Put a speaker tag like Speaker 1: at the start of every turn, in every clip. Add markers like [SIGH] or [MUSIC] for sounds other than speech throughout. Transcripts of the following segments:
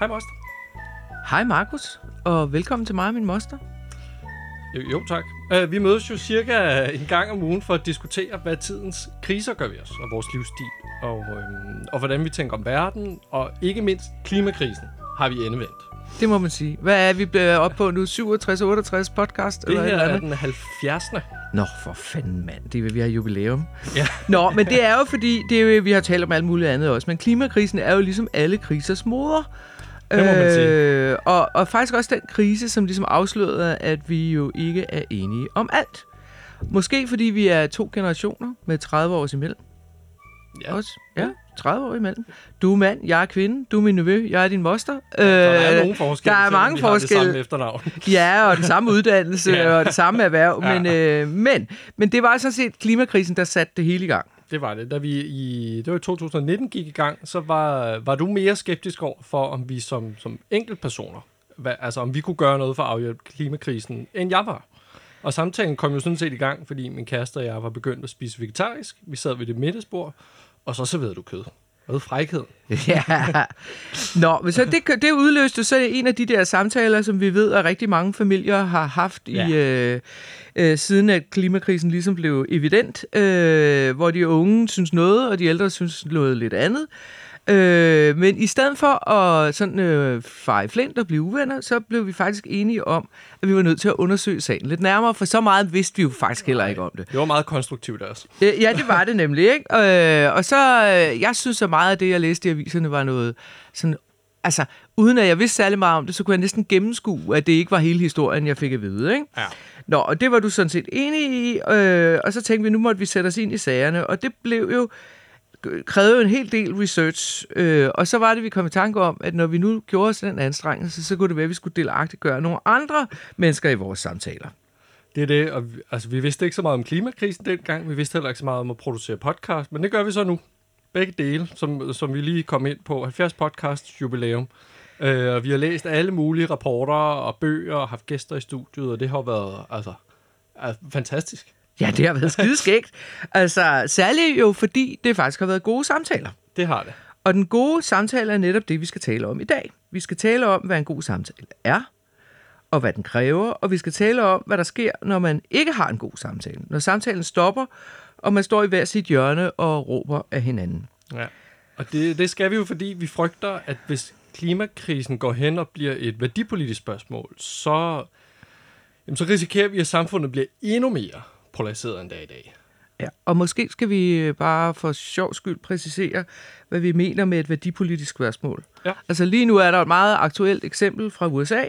Speaker 1: Hej, Moster.
Speaker 2: Hej Markus, og velkommen til mig og min moster.
Speaker 1: Jo, jo tak. Uh, vi mødes jo cirka en gang om ugen for at diskutere, hvad tidens kriser gør ved os, og vores livsstil, og, øhm, og hvordan vi tænker om verden, og ikke mindst klimakrisen har vi endevendt.
Speaker 2: Det må man sige. Hvad er vi blevet op på nu? 67-68 podcast?
Speaker 1: Det
Speaker 2: eller
Speaker 1: her
Speaker 2: eller
Speaker 1: er den 70.
Speaker 2: Nå, for fanden mand, det vil vi have jubilæum.
Speaker 1: Ja.
Speaker 2: Nå, men det er jo fordi, det er jo, vi har talt om alt muligt andet også, men klimakrisen er jo ligesom alle krisers moder.
Speaker 1: Det må man sige.
Speaker 2: Øh, og, og faktisk også den krise, som ligesom afslørede, at vi jo ikke er enige om alt. Måske fordi vi er to generationer med 30 års imellem.
Speaker 1: Ja.
Speaker 2: Også. Ja, 30 år imellem. Du er mand, jeg er kvinde, du er min nevø, jeg er din moster.
Speaker 1: Der er
Speaker 2: Øh,
Speaker 1: nogle forskelle,
Speaker 2: der er mange
Speaker 1: vi har det
Speaker 2: forskelle.
Speaker 1: samme efternavn. [LAUGHS]
Speaker 2: Ja, og den samme uddannelse
Speaker 1: Ja. [LAUGHS]
Speaker 2: ja. og det samme erhverv.
Speaker 1: Ja.
Speaker 2: Men, øh, men, men det var sådan set klimakrisen, der satte det hele i gang.
Speaker 1: Det var det. Da vi i, det var i 2019 gik i gang, så var, var du mere skeptisk over for, om vi som, som enkeltpersoner, hvad, altså om vi kunne gøre noget for at afhjælpe klimakrisen, end jeg var. Og samtalen kom jo sådan set i gang, fordi min kæreste og jeg var begyndt at spise vegetarisk. Vi sad ved det middagsbord, og så serverede du kød. Hvad frækhed? [LAUGHS]
Speaker 2: Ja. Nå, men så det, det udløste så en af de der samtaler, som vi ved, at rigtig mange familier har haft
Speaker 1: Ja.
Speaker 2: i øh, øh, siden at klimakrisen ligesom blev evident, øh, hvor de unge synes noget, og de ældre synes noget lidt andet. Øh, men i stedet for at sådan øh, fare i flint og blive uvenner, så blev vi faktisk enige om, at vi var nødt til at undersøge sagen lidt nærmere, for så meget vidste vi jo faktisk heller ikke om det.
Speaker 1: Det var meget konstruktivt også.
Speaker 2: Øh, Ja, det var det nemlig, ikke? Øh, og så, øh, jeg synes så meget af det, jeg læste i aviserne, var noget sådan, altså, uden at jeg vidste særlig meget om det, så kunne jeg næsten gennemskue, at det ikke var hele historien, jeg fik at vide, ikke?
Speaker 1: Ja.
Speaker 2: Nå, og det var du sådan set enig i, øh, og så tænkte vi, nu måtte vi sætte os ind i sagerne, og det blev jo, krævede jo en hel del research, øh, og så var det, vi kom i tanke om, at når vi nu gjorde os den anstrengelse, så kunne det være, at vi skulle delagtigt gøre nogle andre mennesker i vores samtaler.
Speaker 1: Det er det, og vi, altså, vi vidste ikke så meget om klimakrisen dengang. Vi vidste heller ikke så meget om at producere podcast, men det gør vi så nu. Begge dele, som, som vi lige kom ind på. 70 podcast jubilæum. Øh, og vi har læst alle mulige rapporter og bøger og haft gæster i studiet, og det har været altså fantastisk.
Speaker 2: Ja, det har været skideskægt. Altså, særligt jo, fordi det faktisk har været gode samtaler.
Speaker 1: Det har det.
Speaker 2: Og den gode samtale er netop det, vi skal tale om i dag. Vi skal tale om, hvad en god samtale er, og hvad den kræver, og vi skal tale om, hvad der sker, når man ikke har en god samtale. Når samtalen stopper, og man står i hver sit hjørne og råber af hinanden.
Speaker 1: Ja. Og det, det skal vi jo, fordi vi frygter, at hvis klimakrisen går hen og bliver et værdipolitisk spørgsmål, så, jamen, så risikerer vi, at samfundet bliver endnu mere polariseret end dag i dag.
Speaker 2: Ja, og måske skal vi øh, bare for sjov skyld præcisere, hvad vi mener med et værdipolitisk spørgsmål.
Speaker 1: Ja.
Speaker 2: Altså lige nu er der et meget aktuelt eksempel fra USA,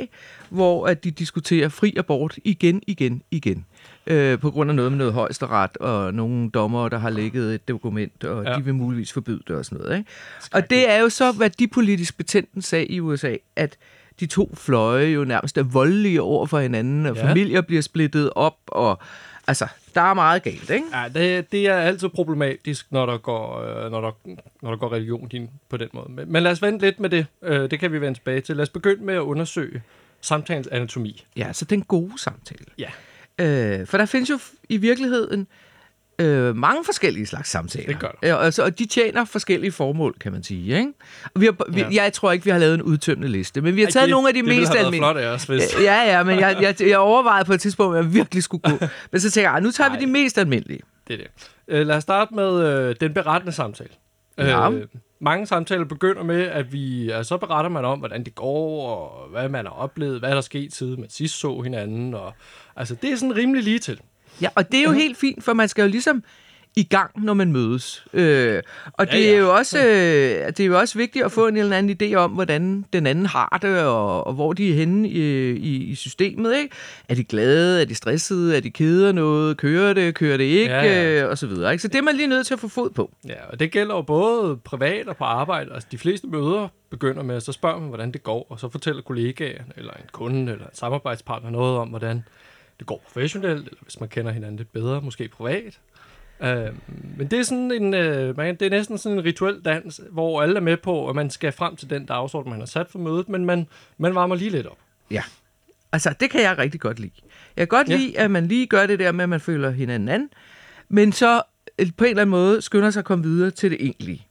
Speaker 2: hvor at de diskuterer fri abort igen, igen, igen. Øh, på grund af noget med noget højesteret og nogle dommer, der har lægget et dokument, og
Speaker 1: Ja.
Speaker 2: de vil muligvis forbyde det og sådan noget. Ikke? Og det er jo så værdipolitisk betændt en sag i USA, at de to fløje jo nærmest er voldelige over for hinanden, og
Speaker 1: ja.
Speaker 2: familier bliver splittet op, og altså, der er meget galt, ikke?
Speaker 1: Ja, det, det er altid problematisk, når der går, øh, når der, når der går religion ind på den måde. Men, men lad os vente lidt med det. Øh, det kan vi vende tilbage til. Lad os begynde med at undersøge samtalens anatomi.
Speaker 2: Ja, så den gode samtale.
Speaker 1: Ja.
Speaker 2: Øh, for der findes jo i virkeligheden øh, mange forskellige slags samtaler.
Speaker 1: Det gør
Speaker 2: der. Altså, og de tjener forskellige formål, kan man sige. Ikke? Og vi har, vi,
Speaker 1: Ja.
Speaker 2: Jeg tror ikke, vi har lavet en udtømmende liste, men vi har
Speaker 1: Ej,
Speaker 2: taget
Speaker 1: det,
Speaker 2: nogle af de
Speaker 1: det
Speaker 2: mest almindelige.
Speaker 1: flot af os, hvis...
Speaker 2: Ja, ja, men jeg, jeg, jeg overvejede på et tidspunkt, at jeg virkelig skulle gå. [LAUGHS] Men så tænker jeg, "Ej, nu tager
Speaker 1: Ej.
Speaker 2: vi de mest almindelige.
Speaker 1: Det er det. Øh, lad os starte med øh, den berettende samtale.
Speaker 2: Ja.
Speaker 1: Øh, mange samtaler begynder med, at vi altså, så beretter man om, hvordan det går, og hvad man har oplevet, hvad der er sket siden man sidst så hinanden. Og, altså, det er sådan rimelig lige til.
Speaker 2: Ja, og det er jo helt fint, for man skal jo ligesom i gang, når man mødes. Øh, og
Speaker 1: Ja,
Speaker 2: det,
Speaker 1: ja.
Speaker 2: er jo også, øh, det er jo også vigtigt at få en eller anden idé om, hvordan den anden har det, og, og hvor de er henne i, i, i systemet. Ikke? Er de glade? Er de stressede? Er de kede af noget? Kører det? Kører det ikke?
Speaker 1: Ja, ja.
Speaker 2: Øh, og så videre. Ikke? Så det er man lige nødt til at få fod på.
Speaker 1: Ja, og det gælder jo både privat og på arbejde. Altså, de fleste møder begynder med, at så spørger man, hvordan det går, og så fortæller kollegaen, eller en kunde, eller en samarbejdspartner noget om, hvordan det går professionelt, eller hvis man kender hinanden lidt bedre, måske privat. Uh, men det er sådan en, uh, man, det er næsten sådan en rituel dans, hvor alle er med på, at man skal frem til den dagsorden, man har sat for mødet, men man, man varmer lige lidt op.
Speaker 2: Ja. Altså, det kan jeg rigtig godt lide. Jeg kan godt
Speaker 1: Ja.
Speaker 2: ja. lide, at man lige gør det der med, at man føler hinanden an, men så øh, på en eller anden måde skynder sig at komme videre til det egentlige.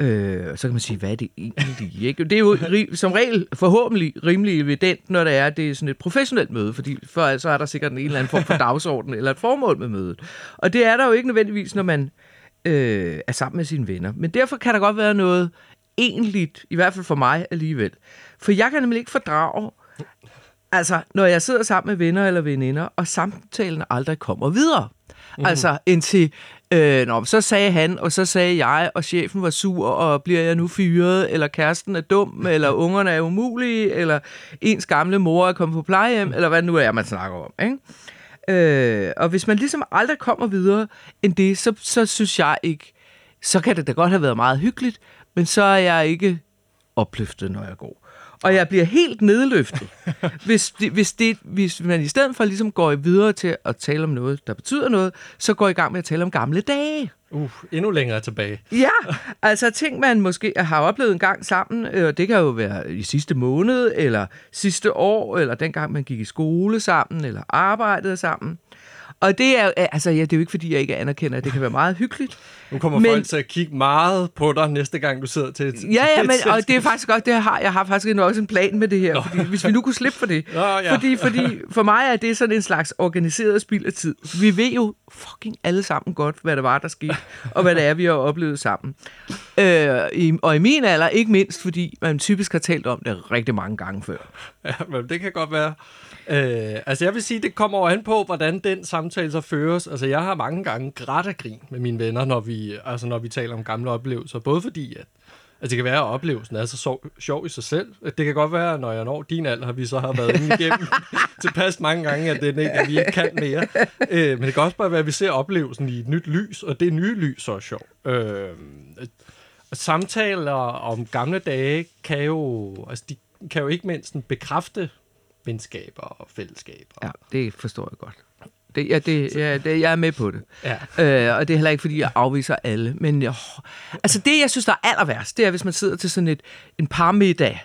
Speaker 2: Øh, så kan man sige, hvad er det egentlig? [LAUGHS] Ikke? Det er jo som regel forhåbentlig rimelig evident, når det er, det er sådan et professionelt møde, fordi for så er der sikkert en eller anden form for [LAUGHS] dagsorden eller et formål med mødet. Og det er der jo ikke nødvendigvis, når man øh, er sammen med sine venner. Men derfor kan der godt være noget egentligt, i hvert fald for mig alligevel. For jeg kan nemlig ikke fordrage, altså når jeg sidder sammen med venner eller veninder, og samtalen aldrig kommer videre. Mm. Altså indtil, øh, nå, så sagde han, og så sagde jeg, og chefen var sur, og bliver jeg nu fyret, eller kæresten er dum, [LAUGHS] eller ungerne er umulige, eller ens gamle mor er kommet på plejehjem, eller hvad nu er, man snakker om. Ikke? Øh, og hvis man ligesom aldrig kommer videre end det, så, så synes jeg ikke, så kan det da godt have været meget hyggeligt, men så er jeg ikke opløftet, når jeg går. Og jeg bliver helt nedløftet, [LAUGHS] hvis, det, hvis, det, hvis man i stedet for ligesom går videre til at tale om noget, der betyder noget, så går i gang med at tale om gamle dage.
Speaker 1: Uh, endnu længere tilbage.
Speaker 2: Ja, altså ting, man måske har oplevet en gang sammen, og øh, det kan jo være i sidste måned, eller sidste år, eller dengang man gik i skole sammen, eller arbejdede sammen. Og det er, altså, ja, det er jo ikke, fordi jeg ikke anerkender, at det kan være meget hyggeligt.
Speaker 1: Nu kommer men, folk til at kigge meget på dig næste gang, du sidder til et
Speaker 2: Ja, ja, men, og det er faktisk godt, det har, jeg har faktisk også en plan med det her, fordi, hvis vi nu kunne slippe for det.
Speaker 1: Nå, ja.
Speaker 2: fordi, fordi for mig er det sådan en slags organiseret spild af tid. Vi ved jo fucking alle sammen godt, hvad det var, der skete, og hvad det er, vi har oplevet sammen. Øh, i, og i min alder, ikke mindst, fordi man typisk har talt om det rigtig mange gange før.
Speaker 1: Ja, men det kan godt være. Øh, altså jeg vil sige, det kommer an på, hvordan den samtale så føres. Altså jeg har mange gange grædt af grin med mine venner, når vi, altså, når vi taler om gamle oplevelser. Både fordi, at Altså, det kan være, at oplevelsen er så sjov, sjov i sig selv. Det kan godt være, at når jeg når din alder, har vi så har været inde [LAUGHS] igennem tilpas mange gange, at, det ikke, at vi ikke kan mere. Øh, men det kan også bare være, at vi ser oplevelsen i et nyt lys, og det nye lys så er sjov. Øh, samtaler om gamle dage kan jo, altså, de kan jo ikke mindst bekræfte venskaber og fællesskaber.
Speaker 2: Ja, det forstår jeg godt. Det, ja, det, ja, det, jeg er med på det.
Speaker 1: Ja.
Speaker 2: Øh, og det er heller ikke, fordi jeg afviser alle. Men jo, altså det, jeg synes, der er aller værst, det er, hvis man sidder til sådan et, en parmiddag.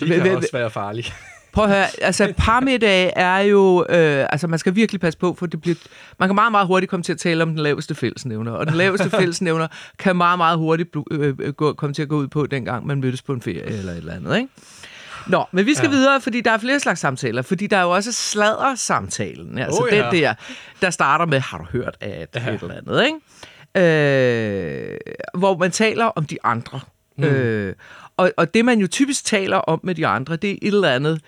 Speaker 1: Det kan også være farligt. [LAUGHS]
Speaker 2: Prøv at høre, altså parmiddag er jo, øh, altså man skal virkelig passe på, for det bliver, man kan meget, meget hurtigt komme til at tale om den laveste fællesnævner, og den laveste [LAUGHS] fællesnævner kan meget, meget hurtigt øh, øh, gå, komme til at gå ud på, dengang man mødtes på en ferie eller et eller andet, ikke? Nå, men vi skal ja. videre, fordi der er flere slags samtaler. Fordi der er jo også sladdersamtalen. Altså oh, ja. den der, der starter med, har du hørt af ja. et eller andet, ikke? Øh, hvor man taler om de andre. Mm. Øh, og, og det, man jo typisk taler om med de andre, det er et eller andet,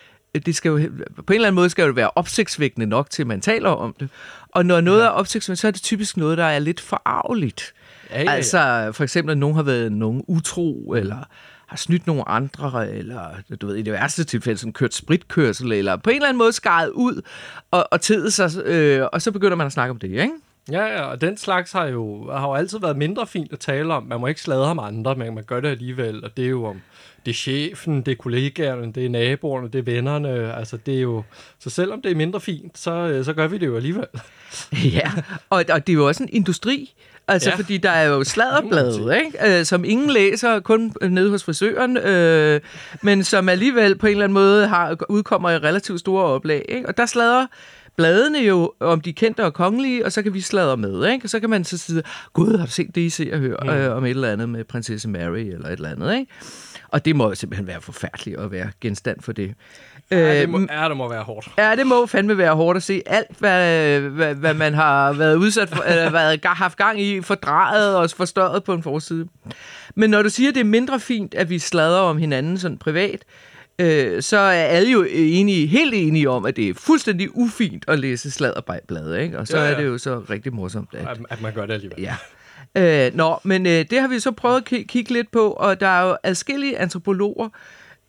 Speaker 2: det skal jo, på en eller anden måde skal det være opsigtsvækkende nok til, at man taler om det. Og når noget ja. er opsigtsvækkende, så er det typisk noget, der er lidt forarveligt. Ja, ja, ja. Altså for eksempel, at nogen har været nogen utro, eller har snydt nogle andre, eller du ved, i det værste tilfælde sådan kørt spritkørsel, eller på en eller anden måde skaret ud og, og tid sig, øh, og så begynder man at snakke om det, ikke?
Speaker 1: Ja, ja, og den slags har jo, har jo altid været mindre fint at tale om. Man må ikke sladre om andre, men man gør det alligevel, og det er jo om, det er chefen, det er kollegaerne, det er naboerne, det er vennerne, altså det er jo, så selvom det er mindre fint, så, øh, så gør vi det jo alligevel. [LAUGHS]
Speaker 2: Ja, og, og det er jo også en industri, Altså, ja. fordi der er jo sladderbladet, ikke? Øh, som ingen læser, kun nede hos frisøren, øh, men som alligevel på en eller anden måde har, udkommer i relativt store oplag. Ikke? Og der slader bladene jo om de kendte og kongelige, og så kan vi sladre med, ikke? Og så kan man så sige, gud, har du set det, I ser og hører mm. øh, om et eller andet med prinsesse Mary eller et eller andet, ikke? Og det må jo simpelthen være forfærdeligt at være genstand for det.
Speaker 1: Ja, det må, øh, ja, det må være hårdt.
Speaker 2: Ja, det må fandme være hårdt at se alt, hvad, hvad, hvad man har været udsat for, eller været, [LAUGHS] haft gang i, fordrejet og forstørret på en forside. Men når du siger, at det er mindre fint, at vi sladrer om hinanden sådan privat, øh, så er alle jo enige, helt enige om, at det er fuldstændig ufint at læse sladderblad, ikke? Og så ja, ja. er det jo så rigtig morsomt.
Speaker 1: At, at, at man gør det alligevel.
Speaker 2: Ja. Øh, nå, men øh, det har vi så prøvet at kigge lidt på, og der er jo adskillige antropologer,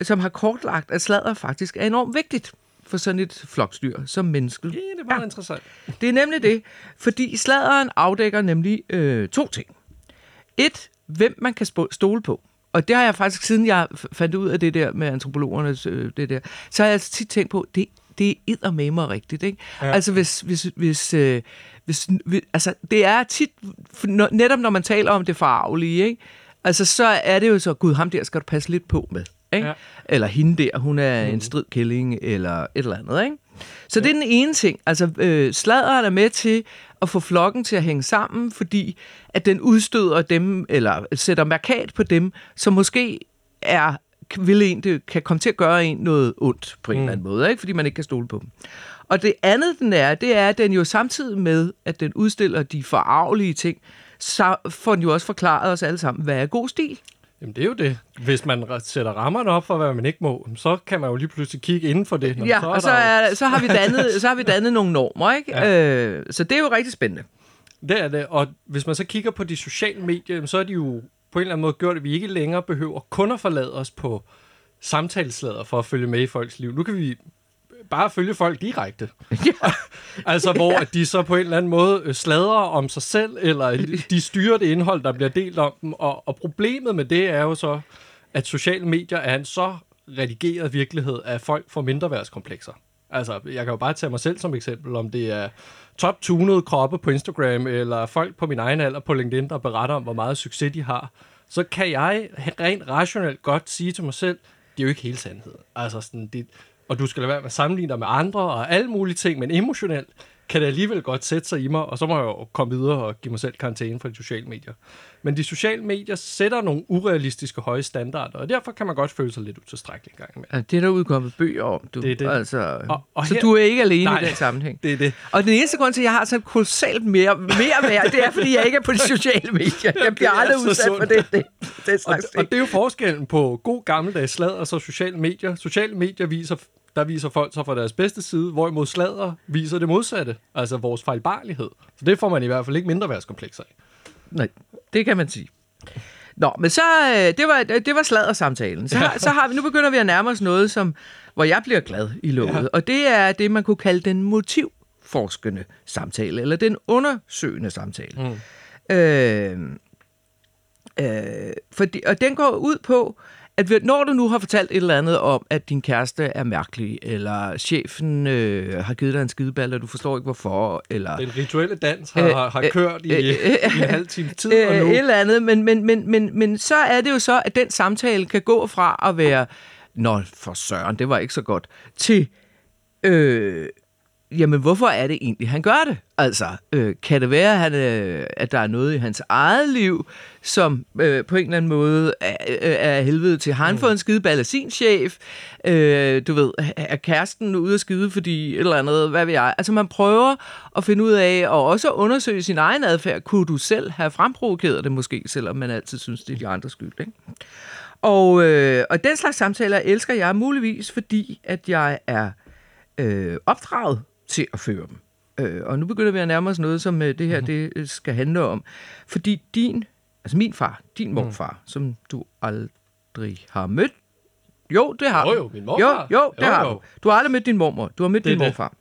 Speaker 2: som har kortlagt, at sladder faktisk er enormt vigtigt for sådan et flokstyr som mennesket.
Speaker 1: Ja, det var ja. interessant.
Speaker 2: Det er nemlig det, fordi sladderen afdækker nemlig øh, to ting. Et, hvem man kan stole på. Og det har jeg faktisk, siden jeg fandt ud af det der med antropologernes, øh, det der, så har jeg tit tænkt på, det, det er med mig rigtigt. Ikke? Ja. Altså hvis, hvis, hvis, øh, hvis, altså det er tit, netop når man taler om det farvelige, ikke? altså så er det jo så, gud, ham der skal du passe lidt på med. Ikke? Ja. Eller hende der, hun er mm. en stridkælling, eller et eller andet. Ikke? Så det er den ene ting. Altså, øh, sladeren er med til at få flokken til at hænge sammen, fordi at den udstøder dem, eller sætter markat på dem, som måske er vil en, det kan komme til at gøre en noget ondt på en mm. eller anden måde, ikke? fordi man ikke kan stole på dem. Og det andet, den er, det er, at den jo samtidig med, at den udstiller de forarvelige ting, så får den jo også forklaret os alle sammen, hvad er god stil.
Speaker 1: Jamen det er jo det. Hvis man sætter rammerne op for, hvad man ikke må, så kan man jo lige pludselig kigge inden for det.
Speaker 2: Når ja, så og så, er, så, har vi dannet, [LAUGHS] så har vi dannet nogle normer, ikke?
Speaker 1: Ja.
Speaker 2: Øh, så det er jo rigtig spændende.
Speaker 1: Det er det, og hvis man så kigger på de sociale medier, så er de jo på en eller anden måde gjort, at vi ikke længere behøver kun at forlade os på samtaleslader for at følge med i folks liv. Nu kan vi bare følge folk direkte. [LAUGHS] Ja. [LAUGHS] altså, hvor ja. de så på en eller anden måde øh, sladrer om sig selv, eller [LAUGHS] de styrer det indhold, der bliver delt om dem. Og, og problemet med det er jo så, at sociale medier er en så redigeret virkelighed, at folk får mindreværdskomplekser. Altså, jeg kan jo bare tage mig selv som eksempel, om det er top-tunede kroppe på Instagram, eller folk på min egen alder på LinkedIn, der beretter om, hvor meget succes de har, så kan jeg rent rationelt godt sige til mig selv, det er jo ikke hele sandheden. Altså, sådan, det, og du skal lade være med at sammenligne dig med andre og alle mulige ting, men emotionelt kan det alligevel godt sætte sig i mig, og så må jeg jo komme videre og give mig selv karantæne fra de sociale medier. Men de sociale medier sætter nogle urealistiske høje standarder, og derfor kan man godt føle sig lidt utilstrækkelig en gang imellem.
Speaker 2: Ja, det er der udkommet bøger om, du.
Speaker 1: Det er det.
Speaker 2: Altså, og, og så her... du er ikke alene Nej, i den sammenhæng.
Speaker 1: det er det.
Speaker 2: Og den eneste grund til, at jeg har sådan kolossalt mere, mere værd, det er, fordi jeg ikke er på de sociale medier. Jeg bliver aldrig udsat for det, det, det slags
Speaker 1: og, og det er jo forskellen på god gammeldags slad og så sociale medier. Sociale medier viser der viser folk sig fra deres bedste side, hvorimod sladder viser det modsatte, altså vores fejlbarlighed. Så det får man i hvert fald ikke mindre værtskomplekser af.
Speaker 2: Nej, det kan man sige. Nå, men så, øh, det var, det var sladdersamtalen. Så, ja. så har vi, nu begynder vi at nærme os noget, som, hvor jeg bliver glad i lovet. Ja. Og det er det, man kunne kalde den motivforskende samtale, eller den undersøgende samtale. Mm. Øh, øh, fordi, og den går ud på, at når du nu har fortalt et eller andet om, at din kæreste er mærkelig, eller chefen øh, har givet dig en skideball, og du forstår ikke hvorfor, eller...
Speaker 1: Den rituelle dans har, øh, har kørt i, øh, øh, i en halv [LAUGHS] time tid,
Speaker 2: øh, og nu... Et eller andet, men, men, men, men, men så er det jo så, at den samtale kan gå fra at være, nå for søren, det var ikke så godt, til... Øh, jamen hvorfor er det egentlig, han gør det? Altså, øh, kan det være, at, han, øh, at der er noget i hans eget liv, som øh, på en eller anden måde er, øh, er helvede til? Har han mm. fået en skideball af sin chef? Øh, du ved, er kæresten ude at skide, fordi et eller andet, hvad ved jeg? Altså, man prøver at finde ud af, og også undersøge sin egen adfærd. Kunne du selv have fremprovokeret det måske, selvom man altid synes, det er de andres skyld, ikke? Og, øh, og den slags samtaler elsker jeg muligvis, fordi at jeg er øh, opdraget til at føre dem. Øh, og nu begynder vi at nærme os noget, som øh, det her mm. det øh, skal handle om. Fordi din, altså min far, din mhm. morfar, mm. som du aldrig har mødt, jo, det har
Speaker 1: du. Jo, jo, min morfar.
Speaker 2: Jo, jo, det jo, har jo. du. Du har aldrig mødt din mormor, du har mødt det din morfar.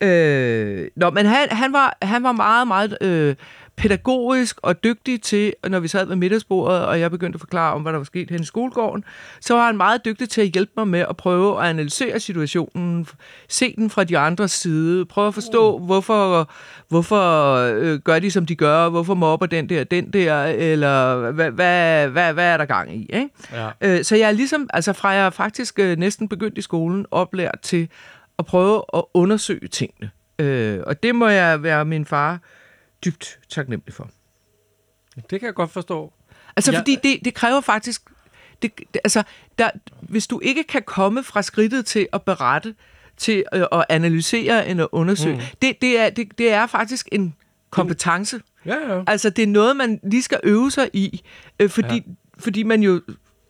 Speaker 2: Øh, nå, men han, han, var, han var meget, meget øh, pædagogisk og dygtig til, når vi sad ved middagsbordet, og jeg begyndte at forklare om, hvad der var sket hen i skolegården, så var han meget dygtig til at hjælpe mig med at prøve at analysere situationen, se den fra de andres side, prøve at forstå, mm. hvorfor, hvorfor øh, gør de, som de gør, hvorfor mobber den der, den der, eller hvad, hvad, hvad, hvad er der gang i, ikke? Ja. Øh, så jeg er ligesom, altså fra jeg faktisk øh, næsten begyndt i skolen, oplært til at prøve at undersøge tingene. Øh, og det må jeg være min far dybt taknemmelig for.
Speaker 1: Det kan jeg godt forstå.
Speaker 2: Altså, ja. fordi det, det kræver faktisk... Det, det, altså, der, hvis du ikke kan komme fra skridtet til at berette, til at, at analysere eller undersøge, mm. det, det, er, det, det er faktisk en kompetence.
Speaker 1: Ja, ja.
Speaker 2: Altså, det er noget, man lige skal øve sig i, øh, fordi, ja. fordi man jo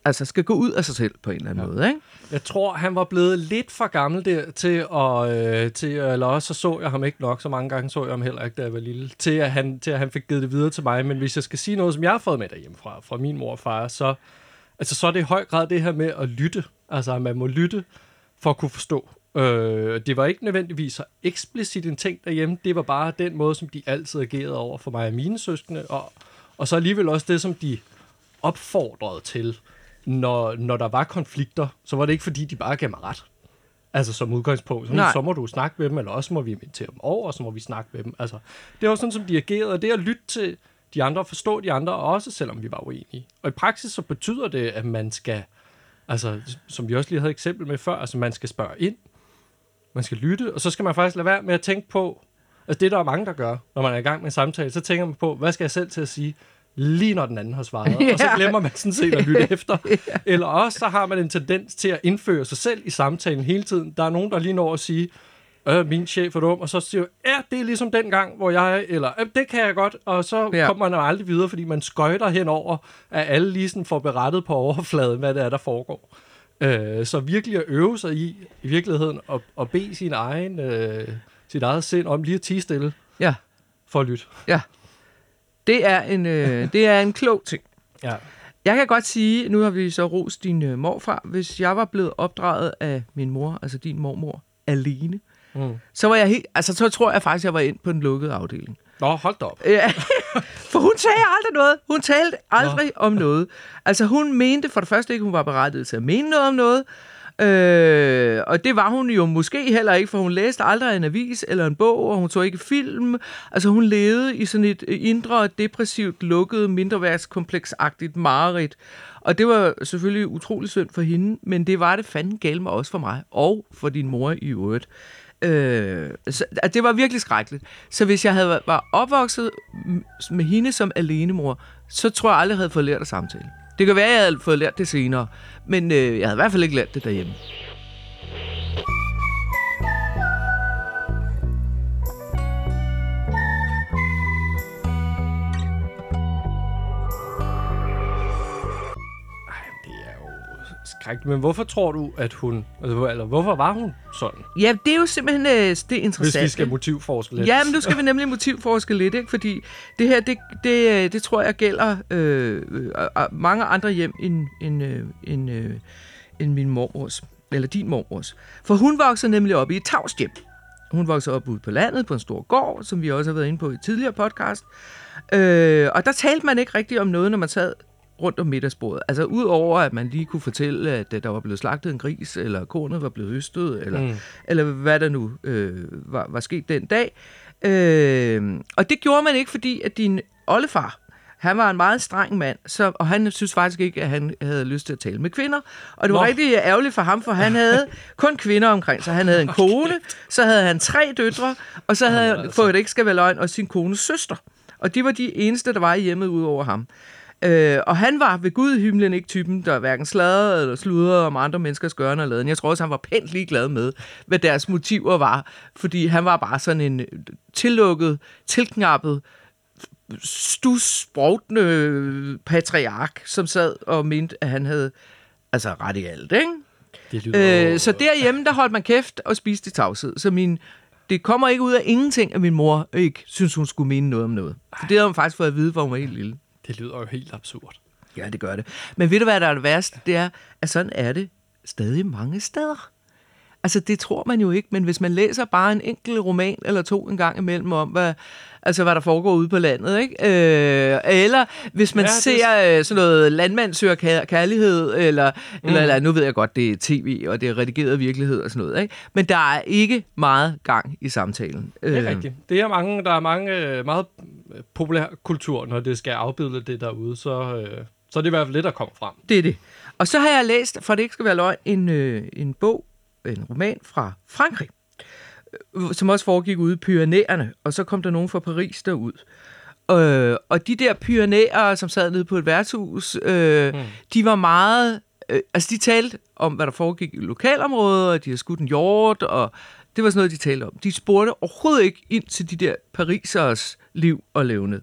Speaker 2: altså skal gå ud af sig selv på en eller anden ja. måde, ikke?
Speaker 1: Jeg tror, han var blevet lidt for gammel der til at, øh, til, eller også så så jeg ham ikke nok, så mange gange så jeg ham heller ikke, da jeg var lille, til at, han, til at han fik givet det videre til mig. Men hvis jeg skal sige noget, som jeg har fået med derhjemme fra, fra min mor og far, så, altså, så er det i høj grad det her med at lytte. Altså, at man må lytte for at kunne forstå. Øh, det var ikke nødvendigvis så eksplicit en ting derhjemme, det var bare den måde, som de altid agerede over for mig og mine søskende, og, og så alligevel også det, som de opfordrede til når, når der var konflikter, så var det ikke fordi, de bare gav mig ret. Altså som udgangspunkt. Så, så må du snakke med dem, eller også må vi invitere dem over, og så må vi snakke med dem. Altså, det var sådan, som de agerede, og det at lytte til de andre, forstå de andre, også selvom vi var uenige. Og i praksis så betyder det, at man skal, altså som vi også lige havde eksempel med før, altså man skal spørge ind. man skal lytte, og så skal man faktisk lade være med at tænke på, altså det der er mange, der gør, når man er i gang med en samtale, så tænker man på, hvad skal jeg selv til at sige, lige når den anden har svaret,
Speaker 2: Ja. [LAUGHS]
Speaker 1: og så glemmer man sådan set at lytte [LAUGHS] efter. Eller også så har man en tendens til at indføre sig selv i samtalen hele tiden. Der er nogen, der lige når at sige, øh, min chef er dum, og så siger jeg, ja, det er ligesom den gang, hvor jeg, eller øh, det kan jeg godt, og så
Speaker 2: Ja.
Speaker 1: ja. kommer man aldrig videre, fordi man skøjter henover, at alle lige sådan får berettet på overfladen, hvad det er, der foregår. Øh, så virkelig at øve sig i, i virkeligheden, at, at bede sin egen, øh, sit eget sind om lige at tige stille
Speaker 2: Ja,
Speaker 1: for at lytte.
Speaker 2: Det er en, øh, [LAUGHS] det er en klog ting.
Speaker 1: Ja.
Speaker 2: Jeg kan godt sige, nu har vi så rost din øh, morfar, hvis jeg var blevet opdraget af min mor, altså din mormor, alene,
Speaker 1: Mm.
Speaker 2: så var jeg helt, altså så tror jeg faktisk, jeg var ind på den lukkede afdeling.
Speaker 1: Nå, hold da op.
Speaker 2: Ja, [LAUGHS] for hun sagde aldrig noget. Hun talte aldrig Nå. om noget. Altså hun mente for det første ikke, hun var berettiget til at mene noget om noget. Øh, og det var hun jo måske heller ikke, for hun læste aldrig en avis eller en bog, og hun tog ikke film. Altså hun levede i sådan et øh, indre, depressivt, lukket, mindreværtskompleksagtigt mareridt. Og det var selvfølgelig utrolig synd for hende, men det var det fanden galt med også for mig, og for din mor i øvrigt. Øh, så, det var virkelig skrækkeligt. Så hvis jeg havde var opvokset med hende som alenemor, så tror jeg aldrig, jeg havde fået lært at samtale. Det kan være, at jeg havde fået lært det senere, men øh, jeg havde i hvert fald ikke lært det derhjemme.
Speaker 1: Skrækkeligt. Men hvorfor tror du, at hun... Altså, eller hvorfor var hun sådan?
Speaker 2: Ja, det er jo simpelthen øh, det er
Speaker 1: Hvis vi skal motivforske lidt.
Speaker 2: Ja, men nu skal vi [LAUGHS] nemlig motivforske lidt, ikke? fordi det her, det, det, øh, det tror jeg gælder øh, øh, mange andre hjem end, end, øh, end, øh, end min mormors, eller din mormors. For hun voksede nemlig op i et tavshjem. Hun voksede op ude på landet på en stor gård, som vi også har været inde på i et tidligere podcast. Øh, og der talte man ikke rigtig om noget, når man sad rundt om middagsbordet. Altså udover at man lige kunne fortælle, at øh, der var blevet slagtet en gris, eller kornet var blevet høstet, eller, mm. Eller hvad der nu øh, var, var sket den dag. Øh, og det gjorde man ikke, fordi at din oldefar, han var en meget streng mand, så, og han synes faktisk ikke, at han havde lyst til at tale med kvinder. Og det var
Speaker 1: Nå.
Speaker 2: rigtig ærgerligt for ham, for han havde kun kvinder omkring sig. Han havde en [LAUGHS] kone, så havde han tre døtre, og så havde han, for at det ikke skal være løgn, og sin kones søster. Og de var de eneste, der var i hjemmet ud over ham. Øh, og han var ved Gud i himlen ikke typen, der hverken sladrede eller sludrede om andre menneskers gørne og laden. Jeg tror også, han var pænt ligeglad med, hvad deres motiver var. Fordi han var bare sådan en tillukket, tilknappet, stusbrugtende patriark, som sad og mente, at han havde altså ret i alt, ikke?
Speaker 1: Det lyder
Speaker 2: Øh, så derhjemme, der holdt man kæft og spiste i tavshed. Så min, det kommer ikke ud af ingenting, at min mor ikke synes, hun skulle mene noget om noget. For det havde hun faktisk fået at vide, hvor hun var helt lille
Speaker 1: det lyder jo helt absurd.
Speaker 2: Ja, det gør det. Men ved du, hvad der er det værste? Det er, at sådan er det stadig mange steder. Altså, det tror man jo ikke, men hvis man læser bare en enkelt roman eller to en gang imellem om, hvad, altså, hvad der foregår ude på landet, ikke? Øh, eller hvis man
Speaker 1: Ja,
Speaker 2: ja,
Speaker 1: det-
Speaker 2: ser øh, sådan noget landmand søger kær- kærlighed, eller, mm. eller, eller nu ved jeg godt, det er tv, og det er redigeret virkelighed og sådan noget, ikke? Men der er ikke meget gang i samtalen.
Speaker 1: Det er rigtigt. Det er mange, der er mange øh, meget øh, populær kultur, når det skal afbilde det derude, så, øh, så er det i hvert fald det, der kommer frem.
Speaker 2: Det er det. Og så har jeg læst, for det ikke skal være løgn, en, øh, en bog, en roman fra Frankrig, øh, som også foregik ude i Pyrenæerne, og så kom der nogen fra Paris derud. Øh, og de der pyrenæer, som sad nede på et værtshus, øh, mm. de var meget... Øh, altså, de talte om, hvad der foregik i lokalområdet, og de havde skudt en hjort, og det var sådan noget, de talte om. De spurgte overhovedet ikke ind til de der parisers liv og levned.